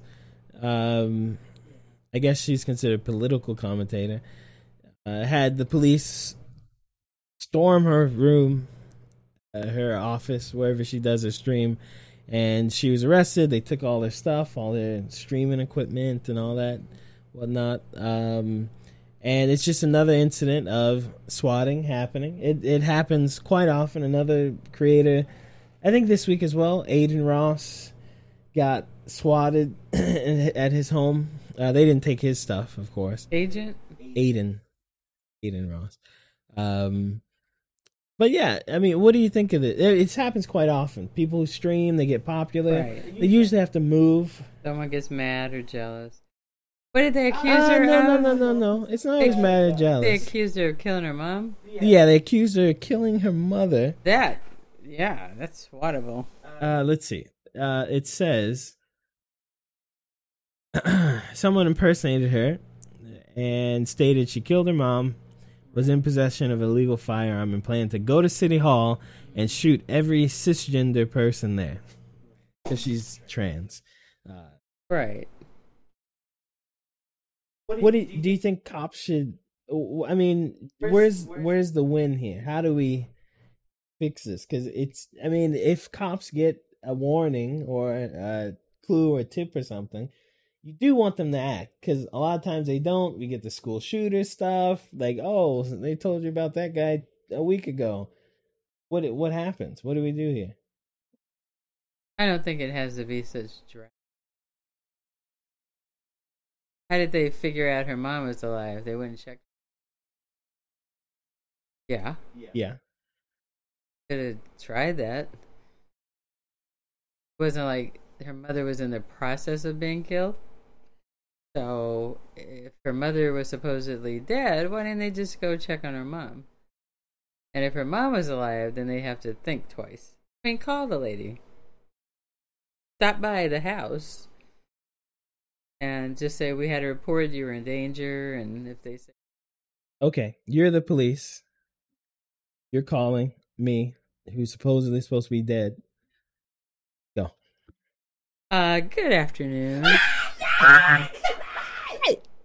S2: Um, I guess she's considered a political commentator. Uh, had the police storm her room, uh, her office, wherever she does her stream, and she was arrested. They took all her stuff, all their streaming equipment, and all that, whatnot. Um, and it's just another incident of swatting happening. It it happens quite often. Another creator, I think this week as well, Adin Ross got swatted *clears throat* at his home. Uh, they didn't take his stuff, of course.
S3: Agent.
S2: Adin, Adin Ross. Um, But yeah, I mean, what do you think of it? It, it happens quite often. People who stream, they get popular.
S3: Right.
S2: They usually have to move.
S3: Someone gets mad or jealous. What did they accuse
S2: Uh,
S3: her
S2: no,
S3: of?
S2: no, no, no, no. It's not
S3: They-
S2: always mad or
S3: They accused her of killing her mom.
S2: Yeah, they accused her of killing her mother.
S3: That, yeah, that's whatever.
S2: Uh, let's see. Uh, it says *clears throat* someone impersonated her and stated she killed her mom, was in possession of a legal firearm, and planned to go to City Hall and shoot every cisgender person there because she's trans. Uh,
S3: Right.
S2: What do you, do you think cops should? I mean, where's where's the win here? How do we fix this? Because it's, I mean, if cops get a warning or a clue or a tip or something, you do want them to act. Because a lot of times they don't. We get the school shooter stuff, like, oh, they told you about that guy a week ago. What what happens? What do we do here?
S3: I don't think it has to be such drama. How did they figure out her mom was alive? They wouldn't check. Yeah,
S2: Yeah,
S3: could have tried that. It wasn't like her mother was in the process of being killed. So, if her mother was supposedly dead, why didn't they just go check on her mom? And if her mom was alive, then they have to think twice. I mean, call the lady. Stop by the house and just say we had a report you were in danger, and if they say
S2: okay. You're the police. You're calling me, who's supposedly supposed to be dead. Go.
S3: Uh, good afternoon. *laughs*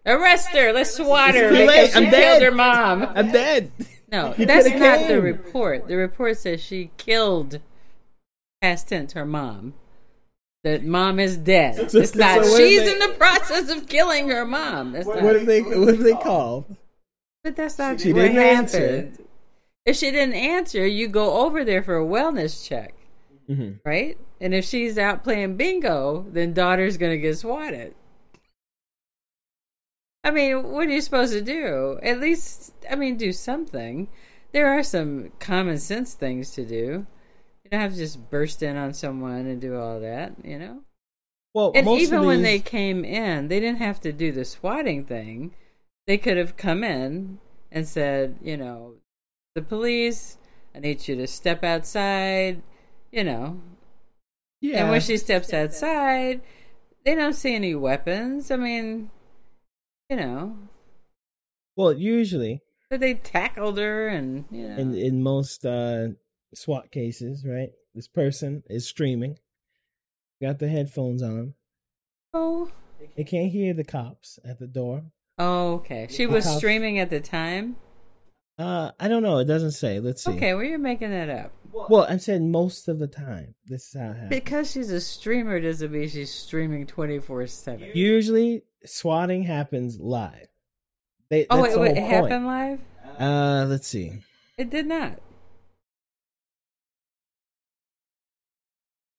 S3: Arrest her. Let's swat her
S2: It's too
S3: because she
S2: I'm
S3: killed
S2: dead.
S3: her mom.
S2: I'm dead.
S3: No,
S2: You
S3: that's
S2: coulda
S3: not the report. The report says she killed, past tense, her mom. That mom is dead. *laughs* It's not.
S2: so
S3: she's
S2: they-
S3: in the process of killing her mom. That's not.
S2: What if they what if they call?
S3: But that's not
S2: She
S3: what
S2: didn't answer.
S3: happened. If she didn't answer, you go over there for a wellness check,
S2: Mhm.
S3: right? And if she's out playing bingo, then daughter's gonna get swatted. I mean, what are you supposed to do? At least, I mean, do something. There are some common sense things to do. You don't have to just burst in on someone and do all that, you know?
S2: Well,
S3: And
S2: most
S3: even
S2: of
S3: when they came in, they didn't have to do the swatting thing. They could have come in and said, you know, the police, I need you to step outside, you know.
S2: yeah,
S3: And when she steps outside, they don't see any weapons. I mean, you know,
S2: well, usually
S3: but they tackled her and, you know.
S2: in in most uh SWAT cases, right? This person is streaming, got the headphones on.
S3: oh.
S2: They can't hear the cops at the door.
S3: oh, okay. She was
S2: Because-
S3: streaming at the time?
S2: Uh, I don't know. It doesn't say. Let's see.
S3: Okay, well, you're making that up.
S2: Well, I'm saying most of the time. This is how it happens.
S3: Because she's a streamer doesn't mean she's streaming 24 7.
S2: Usually, swatting happens live. They,
S3: Oh,
S2: that's
S3: wait,
S2: the
S3: wait, it
S2: point.
S3: happened live?
S2: Uh, let's see.
S3: It did not.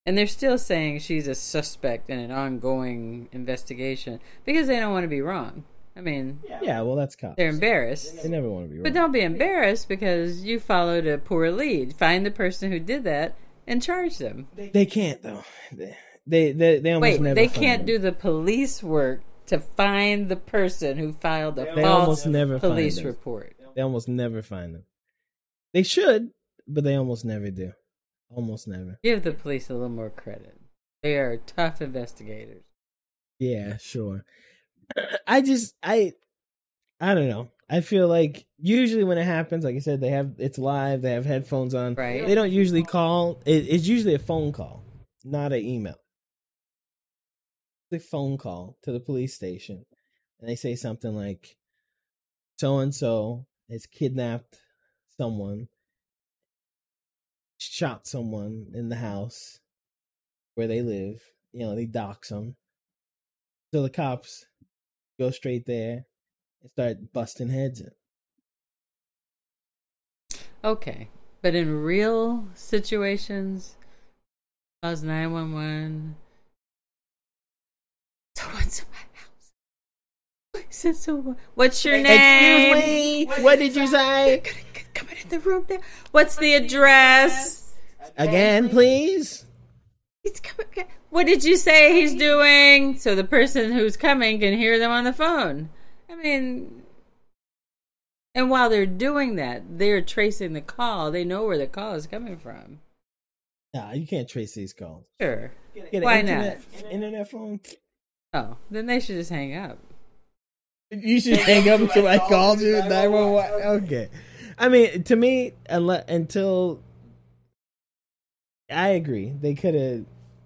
S3: And they're still saying she's a suspect in an ongoing investigation because they don't want to be wrong. I mean,
S2: Yeah, well, that's cops.
S3: they're embarrassed.
S2: They never want to be wrong.
S3: But don't be embarrassed because you followed a poor lead. Find the person who did that and charge them.
S2: They can't though. They they they, they almost
S3: Wait,
S2: never.
S3: they
S2: find
S3: can't
S2: them.
S3: do the police work to find the person who filed a
S2: They
S3: false
S2: almost never
S3: police report.
S2: They almost never find them. They should, but they almost never do. Almost never.
S3: Give the police a little more credit. They are tough investigators.
S2: Yeah, sure. I just I I don't know. I feel like usually when it happens, like I said, they have it's live. They have headphones on.
S3: Right.
S2: They don't usually call. It, it's usually a phone call, not an email. The phone call to the police station, and they say something like, "So and so has kidnapped someone, shot someone in the house where they live. You know, they dox them. So the cops go straight there and start busting heads in.
S3: Okay. But in real situations, calls 911. Someone's in my house. Why *laughs* someone? What's your name?
S2: Excuse me. What did you say?
S3: Coming in the room there. What's the address?
S2: Again, please.
S3: He's coming. What did you say he's doing? So the person who's coming can hear them on the phone. I mean, and while they're doing that, they're tracing the call. They know where the call is coming from.
S2: Nah, you can't trace these calls.
S3: Sure.
S2: Get
S3: Why
S2: internet,
S3: not?
S2: Internet phone.
S3: Oh, then they should just hang up.
S2: You should hang up until I called you. Nine one one. Okay. I mean, to me, unless, until I agree, they could have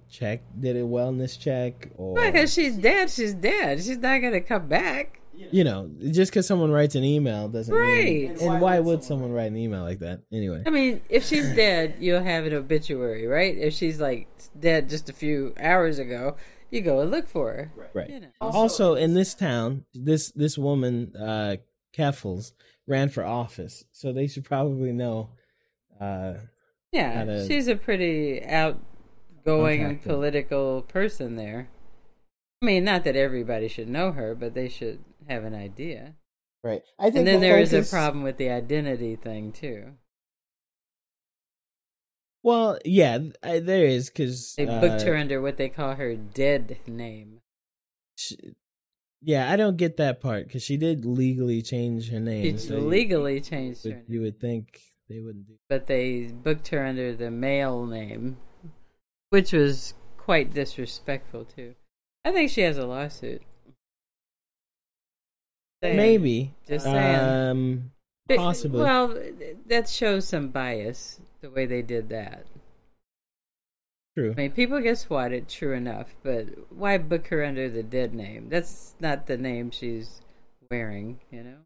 S2: checked, did a wellness check, or
S3: Because she's dead, she's dead. She's not going to come back.
S2: you know, just because someone writes an email doesn't mean.
S3: Right.
S2: And why would someone write an email like that anyway?
S3: I mean, if she's dead, you'll have an obituary, right? If she's like dead just a few hours ago, you go and look for her.
S2: Right.
S3: You know.
S2: Also, in this town, this this woman, uh, Keffals, ran for office, so they should probably know. Uh,
S3: Yeah,
S2: How to
S3: she's a pretty outgoing
S2: contact her.
S3: political person there. I mean, not that everybody should know her, but they should have an idea.
S2: right. I think
S3: And then
S2: the
S3: there is a problem with the identity thing too.
S2: Well, yeah, I, there is because
S3: They booked her under what they call her dead name.
S2: Yeah, I don't get that part because she did legally change her name.
S3: She
S2: so you-
S3: legally changed
S2: but
S3: her,
S2: You would think they wouldn't do.
S3: but they booked her under the male name, which was quite disrespectful too. I think she has a lawsuit. Saying-
S2: Maybe.
S3: Just saying.
S2: Um, possibly.
S3: Well, that shows some bias the way they did that.
S2: True.
S3: I mean, people get swatted, true enough, but why book her under the dead name? That's not the name she's wearing, you know?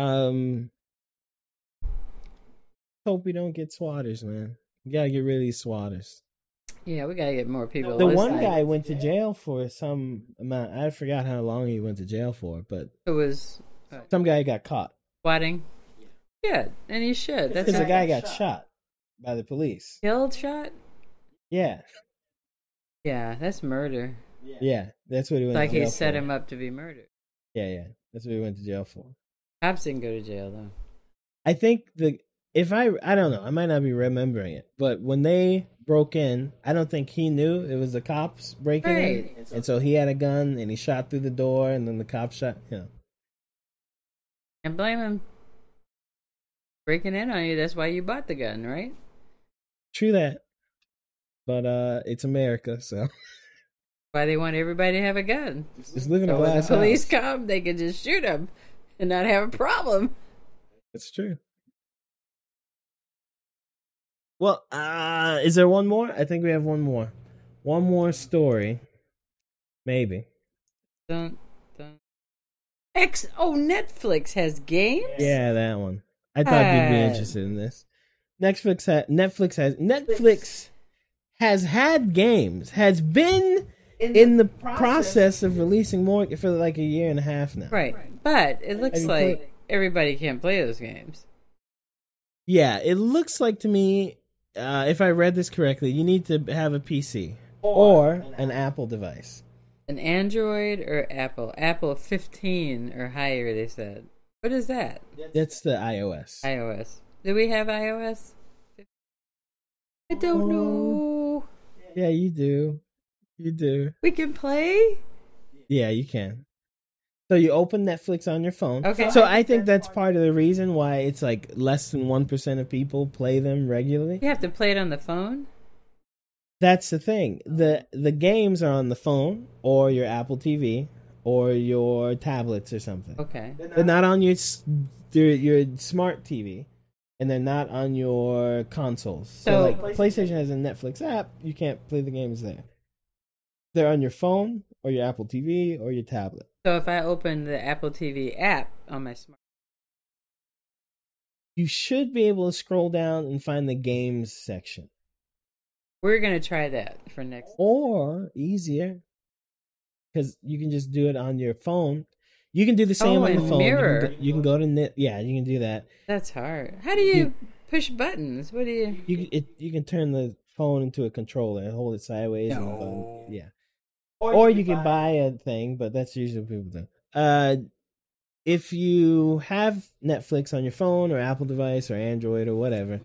S2: Um, hope we don't get swatters, man. We gotta get rid of these swatters.
S3: Yeah, we gotta get more people.
S2: The one guy went to jail for some amount. I forgot how long he went to jail for, but
S3: It was uh,
S2: some guy got caught
S3: swatting. Yeah, Yeah. and he should. That's
S2: because the
S3: a
S2: guy got shot by the police.
S3: killed shot.
S2: Yeah,
S3: Yeah, that's murder.
S2: yeah, that's what he went.
S3: Like
S2: to jail
S3: he set
S2: for.
S3: him up to be murdered.
S2: Yeah, yeah, that's what he went to jail for.
S3: Cops didn't go to jail though.
S2: I think the if I I don't know, I might not be remembering it, but when they broke in, I don't think he knew it was the cops breaking
S3: Right.
S2: in, and so he had a gun and he shot through the door, and then the cops shot. You know,
S3: And blame him. Breaking in on you, that's why you bought the gun, right?
S2: True that, but uh, it's America, so
S3: Why they want everybody to have a gun.
S2: just live in a
S3: So when the
S2: glass
S3: police
S2: house.
S3: come, they can just shoot them and not have a problem.
S2: It's true. Well, uh, is there one more? I think we have one more. One more story. Maybe.
S3: Dun, dun. X. Oh, Netflix has games.
S2: Yeah, that one. I thought you'd be
S3: Uh,
S2: interested in this. Netflix ha- Netflix has Netflix has had games, has been in the process of releasing more for like a year and a half now.
S3: Right, but it looks
S2: Have
S3: like
S2: played-
S3: everybody can't play those games.
S2: Yeah, it looks like to me, uh, if I read this correctly, you need to have a PC or an Apple device.
S3: An Android or Apple? Apple 15 or higher. They said. What is that?
S2: That's the iOS.
S3: iOS. Do we have iOS? I don't know. Oh.
S2: Yeah, you do. You do.
S3: We can play.
S2: Yeah, you can. So you open Netflix on your phone.
S3: Okay.
S2: So I think that's part of the reason why it's like less than 1% of people play them regularly.
S3: You have to play it on the phone.
S2: That's the thing. The the games are on the phone or your Apple TV or your tablets or something.
S3: Okay.
S2: They're not on your s- your, your smart TV and they're not on your consoles. So,
S3: So-
S2: like PlayStation has a Netflix app, you can't play the games there. They're on your phone or your Apple TV or your tablet.
S3: So if I open the Apple TV app on my smart,
S2: You should be able to scroll down and find the games section.
S3: we're gonna try that for next.
S2: Or easier, because you can just do it on your phone. You can do the same
S3: Oh,
S2: on the phone.
S3: mirror.
S2: You can, go, you can go to net. Yeah, you can do that.
S3: That's hard. How do you push buttons? What do you?
S2: You can- it, you can turn the phone into a controller and hold it sideways. And button. Yeah. Or, you can buy a thing, but that's usually what people do. Uh, if you have Netflix on your phone or Apple device or Android or whatever,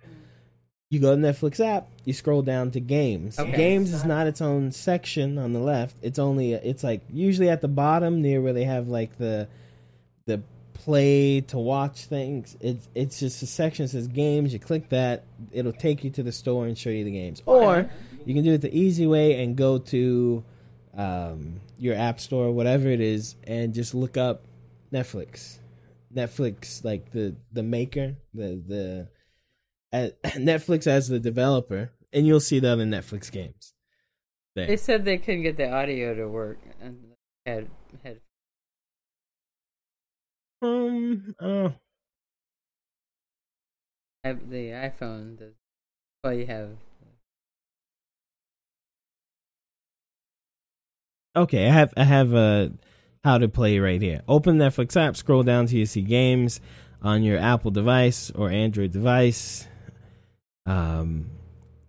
S2: you go to Netflix app, you scroll down to games.
S3: Okay.
S2: Games is not its own section on the left. It's only it's like usually at the bottom near where they have like the the play to watch things. It's it's just a section that says games. You click that, it'll take you to the store and show you the games. Or you can do it the easy way and go to um, your app store, whatever it is, and just look up Netflix. Netflix, like the the maker, the the *laughs* Netflix as the developer, and you'll see the in Netflix games. There.
S3: They said they couldn't get the audio to work and had had
S2: um, oh,
S3: have the iPhone. The, well, you have
S2: okay. I have I have a how to play right here. Open Netflix app, scroll down till you see games on your Apple device or Android device. Um,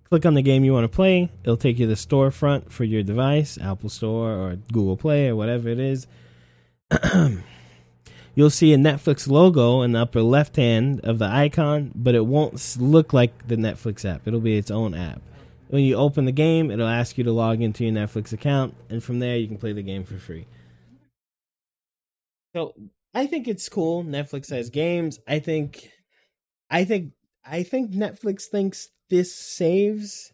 S2: click on the game you want to play. It'll take you to the storefront for your device, Apple Store or Google Play or whatever it is. *clears throat* You'll see a Netflix logo in the upper left hand of the icon, but it won't look like the Netflix app. It'll be its own app. When you open the game, it'll ask you to log into your Netflix account, and from there you can play the game for free. So I think it's cool. Netflix has games. I think, I think, I think Netflix thinks this saves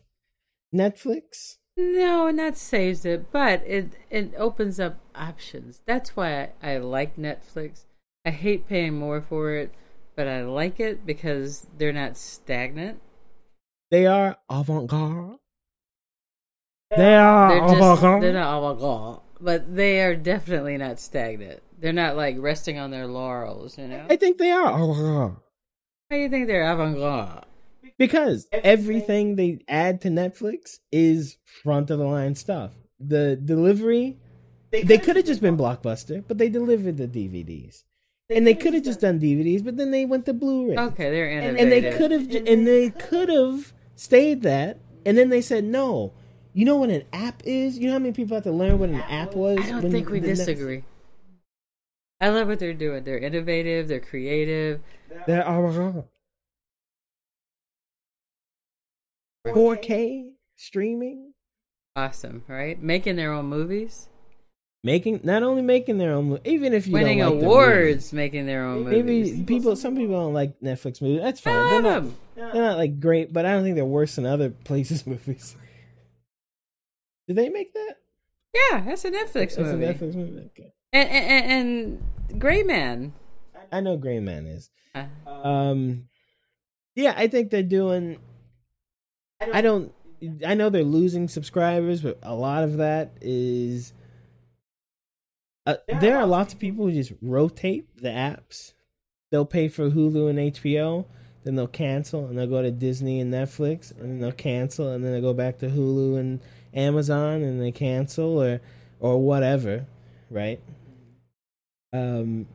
S2: Netflix.
S3: no, not saves it, but it it opens up options. That's why I, I like Netflix. I hate paying more for it, but I like it because they're not stagnant.
S2: They are avant-garde. They are
S3: They're just
S2: avant-garde.
S3: they're not avant-garde, but they are definitely not stagnant. They're not like resting on their laurels, you know.
S2: I think they are avant-garde.
S3: Why do you think they're avant-garde?
S2: because everything they add to Netflix is front of the line stuff. The delivery, they could have just been blockbuster, but they delivered the DVDs, and they could have just done DVDs, but then they went to Blu-ray.
S3: Okay, they're
S2: and,
S3: innovative.
S2: and they could have, and they could have stayed that, and then they said no. You know what an app is? You know how many people have to learn what an app was?
S3: I don't think we
S2: the Net-
S3: disagree. I love what they're doing. They're innovative. They're creative.
S2: They're avant-garde. 4K streaming.
S3: Awesome, right? Making their own movies,
S2: making not only making their own mo- even if you
S3: winning
S2: don't like the
S3: awards, making their own
S2: movies,
S3: movies.
S2: maybe people some people don't like Netflix movies. That's fine. They're
S3: love
S2: not,
S3: 'em.
S2: they're not like great, but I don't think they're worse than other places' *laughs* movies. Did they make that?
S3: Yeah, that's a Netflix
S2: That's a
S3: movie.
S2: Netflix movie. Okay.
S3: And, and, and Gray Man.
S2: I know Gray Man is.
S3: Uh,
S2: Um, yeah, I think they're doing. I don't. I know they're losing subscribers, but a lot of that is. Uh, there are lots of people who just rotate the apps. They'll pay for Hulu and HBO, then they'll cancel, and they'll go to Disney and Netflix, and then they'll cancel, and then they go back to Hulu and Amazon, and they cancel or or whatever, right? Um,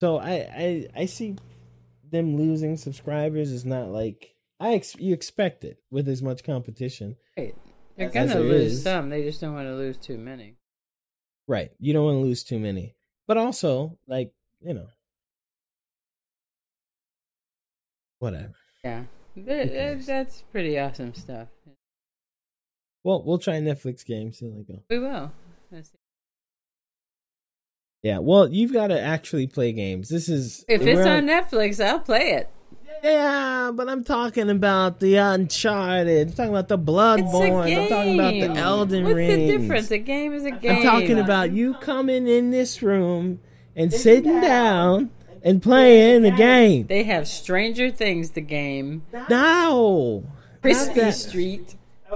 S2: so I I I see them losing subscribers is not like I ex- you expect it with as much competition.
S3: right. They're
S2: As
S3: gonna lose
S2: is.
S3: some. They just don't want to lose too many.
S2: Right. You don't want to lose too many. But also, like, you know, whatever.
S3: Yeah, That- that- that's pretty awesome stuff.
S2: Well, we'll try Netflix games. See how they go.
S3: We will. That's-
S2: Yeah. Well, you've got to actually play games. This is
S3: If it's on Netflix, I'll play it.
S2: Yeah, but I'm talking about the Uncharted. I'm talking about the Bloodborne. I'm talking about the Elden
S3: What's
S2: Ring.
S3: the difference? A game is a game.
S2: I'm talking about you coming in this room and sitting down and playing the game.
S3: They have Stranger Things, the game.
S2: No.
S3: Crispy. Street.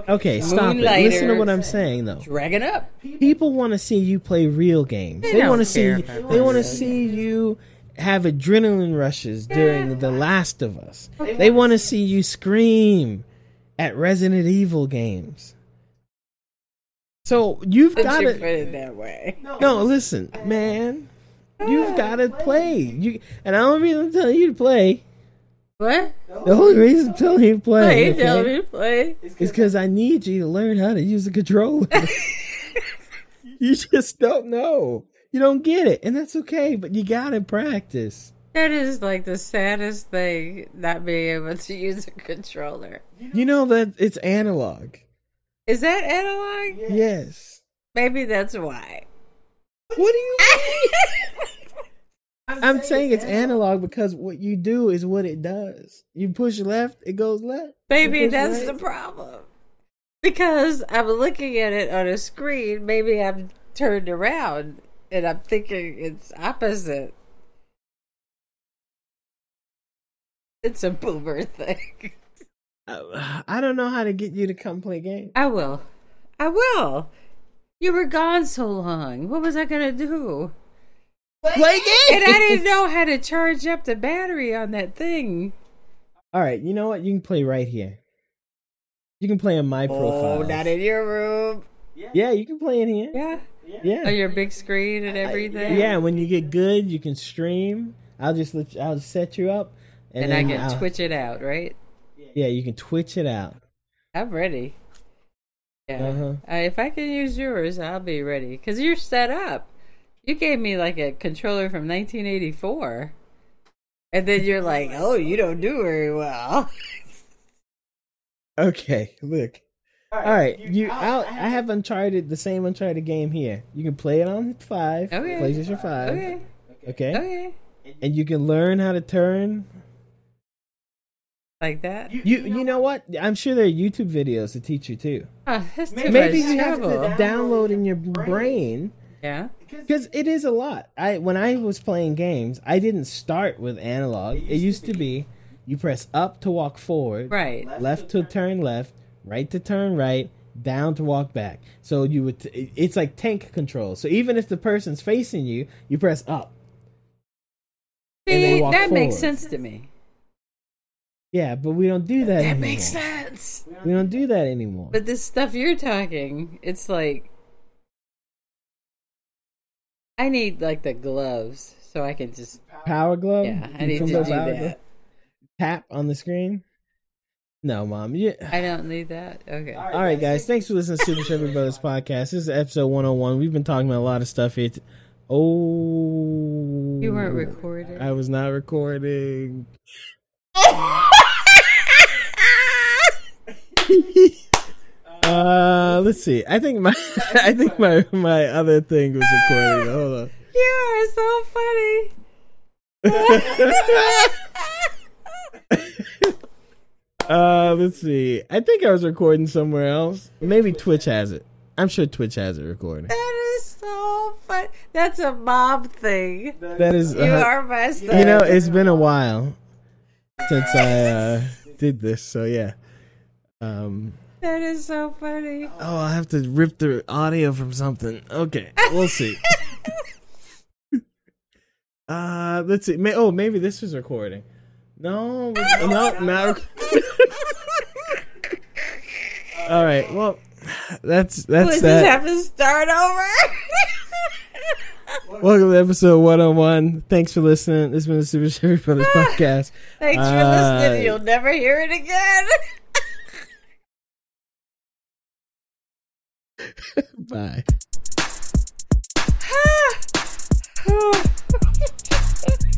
S2: Okay, stop it. Listen to what I'm saying, though.
S3: Drag it Up.
S2: People want to see you play real games.
S3: They
S2: They, want to see. They want to see you have adrenaline rushes during The Last of Us. They want to see you scream at Resident Evil games. So you've got
S3: to put it that way?
S2: No, listen, man. You've got to play. You and the only reason I'm telling you to play.
S3: What?
S2: The only reason I'm telling you to play.
S3: Play, tell
S2: okay,
S3: me to play.
S2: is because I need you to learn how to use a controller. *laughs* you just don't know. you don't get it, and that's okay. But you gotta practice.
S3: That is like the saddest thing, not being able to use a controller.
S2: You know that it's analog.
S3: Is that analog?
S2: Yes.
S3: Maybe that's why.
S2: What do you *laughs* I'm saying it's analog because what you do is what it does. You push left, it goes left.
S3: Maybe that's
S2: right.
S3: the problem. Because I'm looking at it on a screen, maybe I'm turned around and I'm thinking it's opposite. It's a boomer *laughs* thing.
S2: Uh, I don't know how to get you to come play games.
S3: I will. I will. You were gone so long. What was I going to do?
S2: Play games.
S3: And I didn't know how to charge up the battery on that thing.
S2: All right, you know what? You can play right here. You can play on my profile.
S3: Oh, not in your room.
S2: Yeah, you can play in here.
S3: Yeah.
S2: Yeah.
S3: On your big screen and everything.
S2: Yeah, when you get good, you can stream. I'll just let you, I'll set you up,
S3: And, I
S2: then
S3: can
S2: I'll-
S3: twitch it out, right?
S2: Yeah, you can twitch it out.
S3: I'm ready. Yeah.
S2: Uh-huh.
S3: Uh, if I can use yours, I'll be ready. Because you're set up. You gave me like a controller from 1984. And then you're like, oh, you don't do very well. *laughs*
S2: Okay, look. All right, you. I'll, I have Uncharted, the same Uncharted game here. You can play it on five,
S3: Okay.
S2: PlayStation Five.
S3: Okay.
S2: Okay.
S3: Okay.
S2: And you can learn how to turn.
S3: Like that?
S2: You you know what? I'm sure there are YouTube videos to teach you too.
S3: Oh, that's too
S2: Maybe
S3: much
S2: you have
S3: trouble.
S2: to download in your brain
S3: Yeah.
S2: because it is a lot. I when I was playing games, I didn't start with analog. It used to be you press up to walk forward,
S3: Right.
S2: left to turn left, right to turn right, down to walk back. So you would t- it's like tank control. So even if the person's facing you, you press up.
S3: See, that makes sense to me.
S2: Yeah, but we don't do that.
S3: That
S2: anymore.
S3: makes sense.
S2: We don't do that anymore.
S3: But this stuff you're talking, it's like I need like the gloves so I can just
S2: Power glove.
S3: yeah, I need to
S2: to
S3: do that.
S2: glove? Tap on the screen. No, mom. Yeah.
S3: I don't need that. Okay.
S2: All right, guys. Thanks for listening to Super *laughs* Chevy Brothers podcast. This is episode 101. We've been talking about a lot of stuff here. t- Oh.
S3: You weren't recording.
S2: I was not recording. *laughs* *laughs* uh, let's see. I think my *laughs* I think my my other thing was recording. *laughs* Hold on.
S3: You are so funny. *laughs*
S2: Uh, let's see. I think I was recording somewhere else. Maybe Twitch has it. I'm sure Twitch has it recording.
S3: That is so fun. That's a mob thing.
S2: That is.
S3: You
S2: uh,
S3: are messed up.
S2: You know, it's been a while since I uh, did this, so yeah. Um.
S3: That is so funny.
S2: Oh, I have to rip the audio from something. Okay, we'll see. *laughs* uh, let's see. May- oh, maybe this was recording. No, *laughs* no, not. rec- All right. Well, that's that's
S3: Does
S2: that.
S3: this have to start over? *laughs*
S2: Welcome to episode 101. Thanks for listening. This has been the Super Chevy Brothers podcast.
S3: Thanks for
S2: Uh,
S3: listening. You'll never hear it again. *laughs*
S2: Bye. *laughs* Ah. *laughs*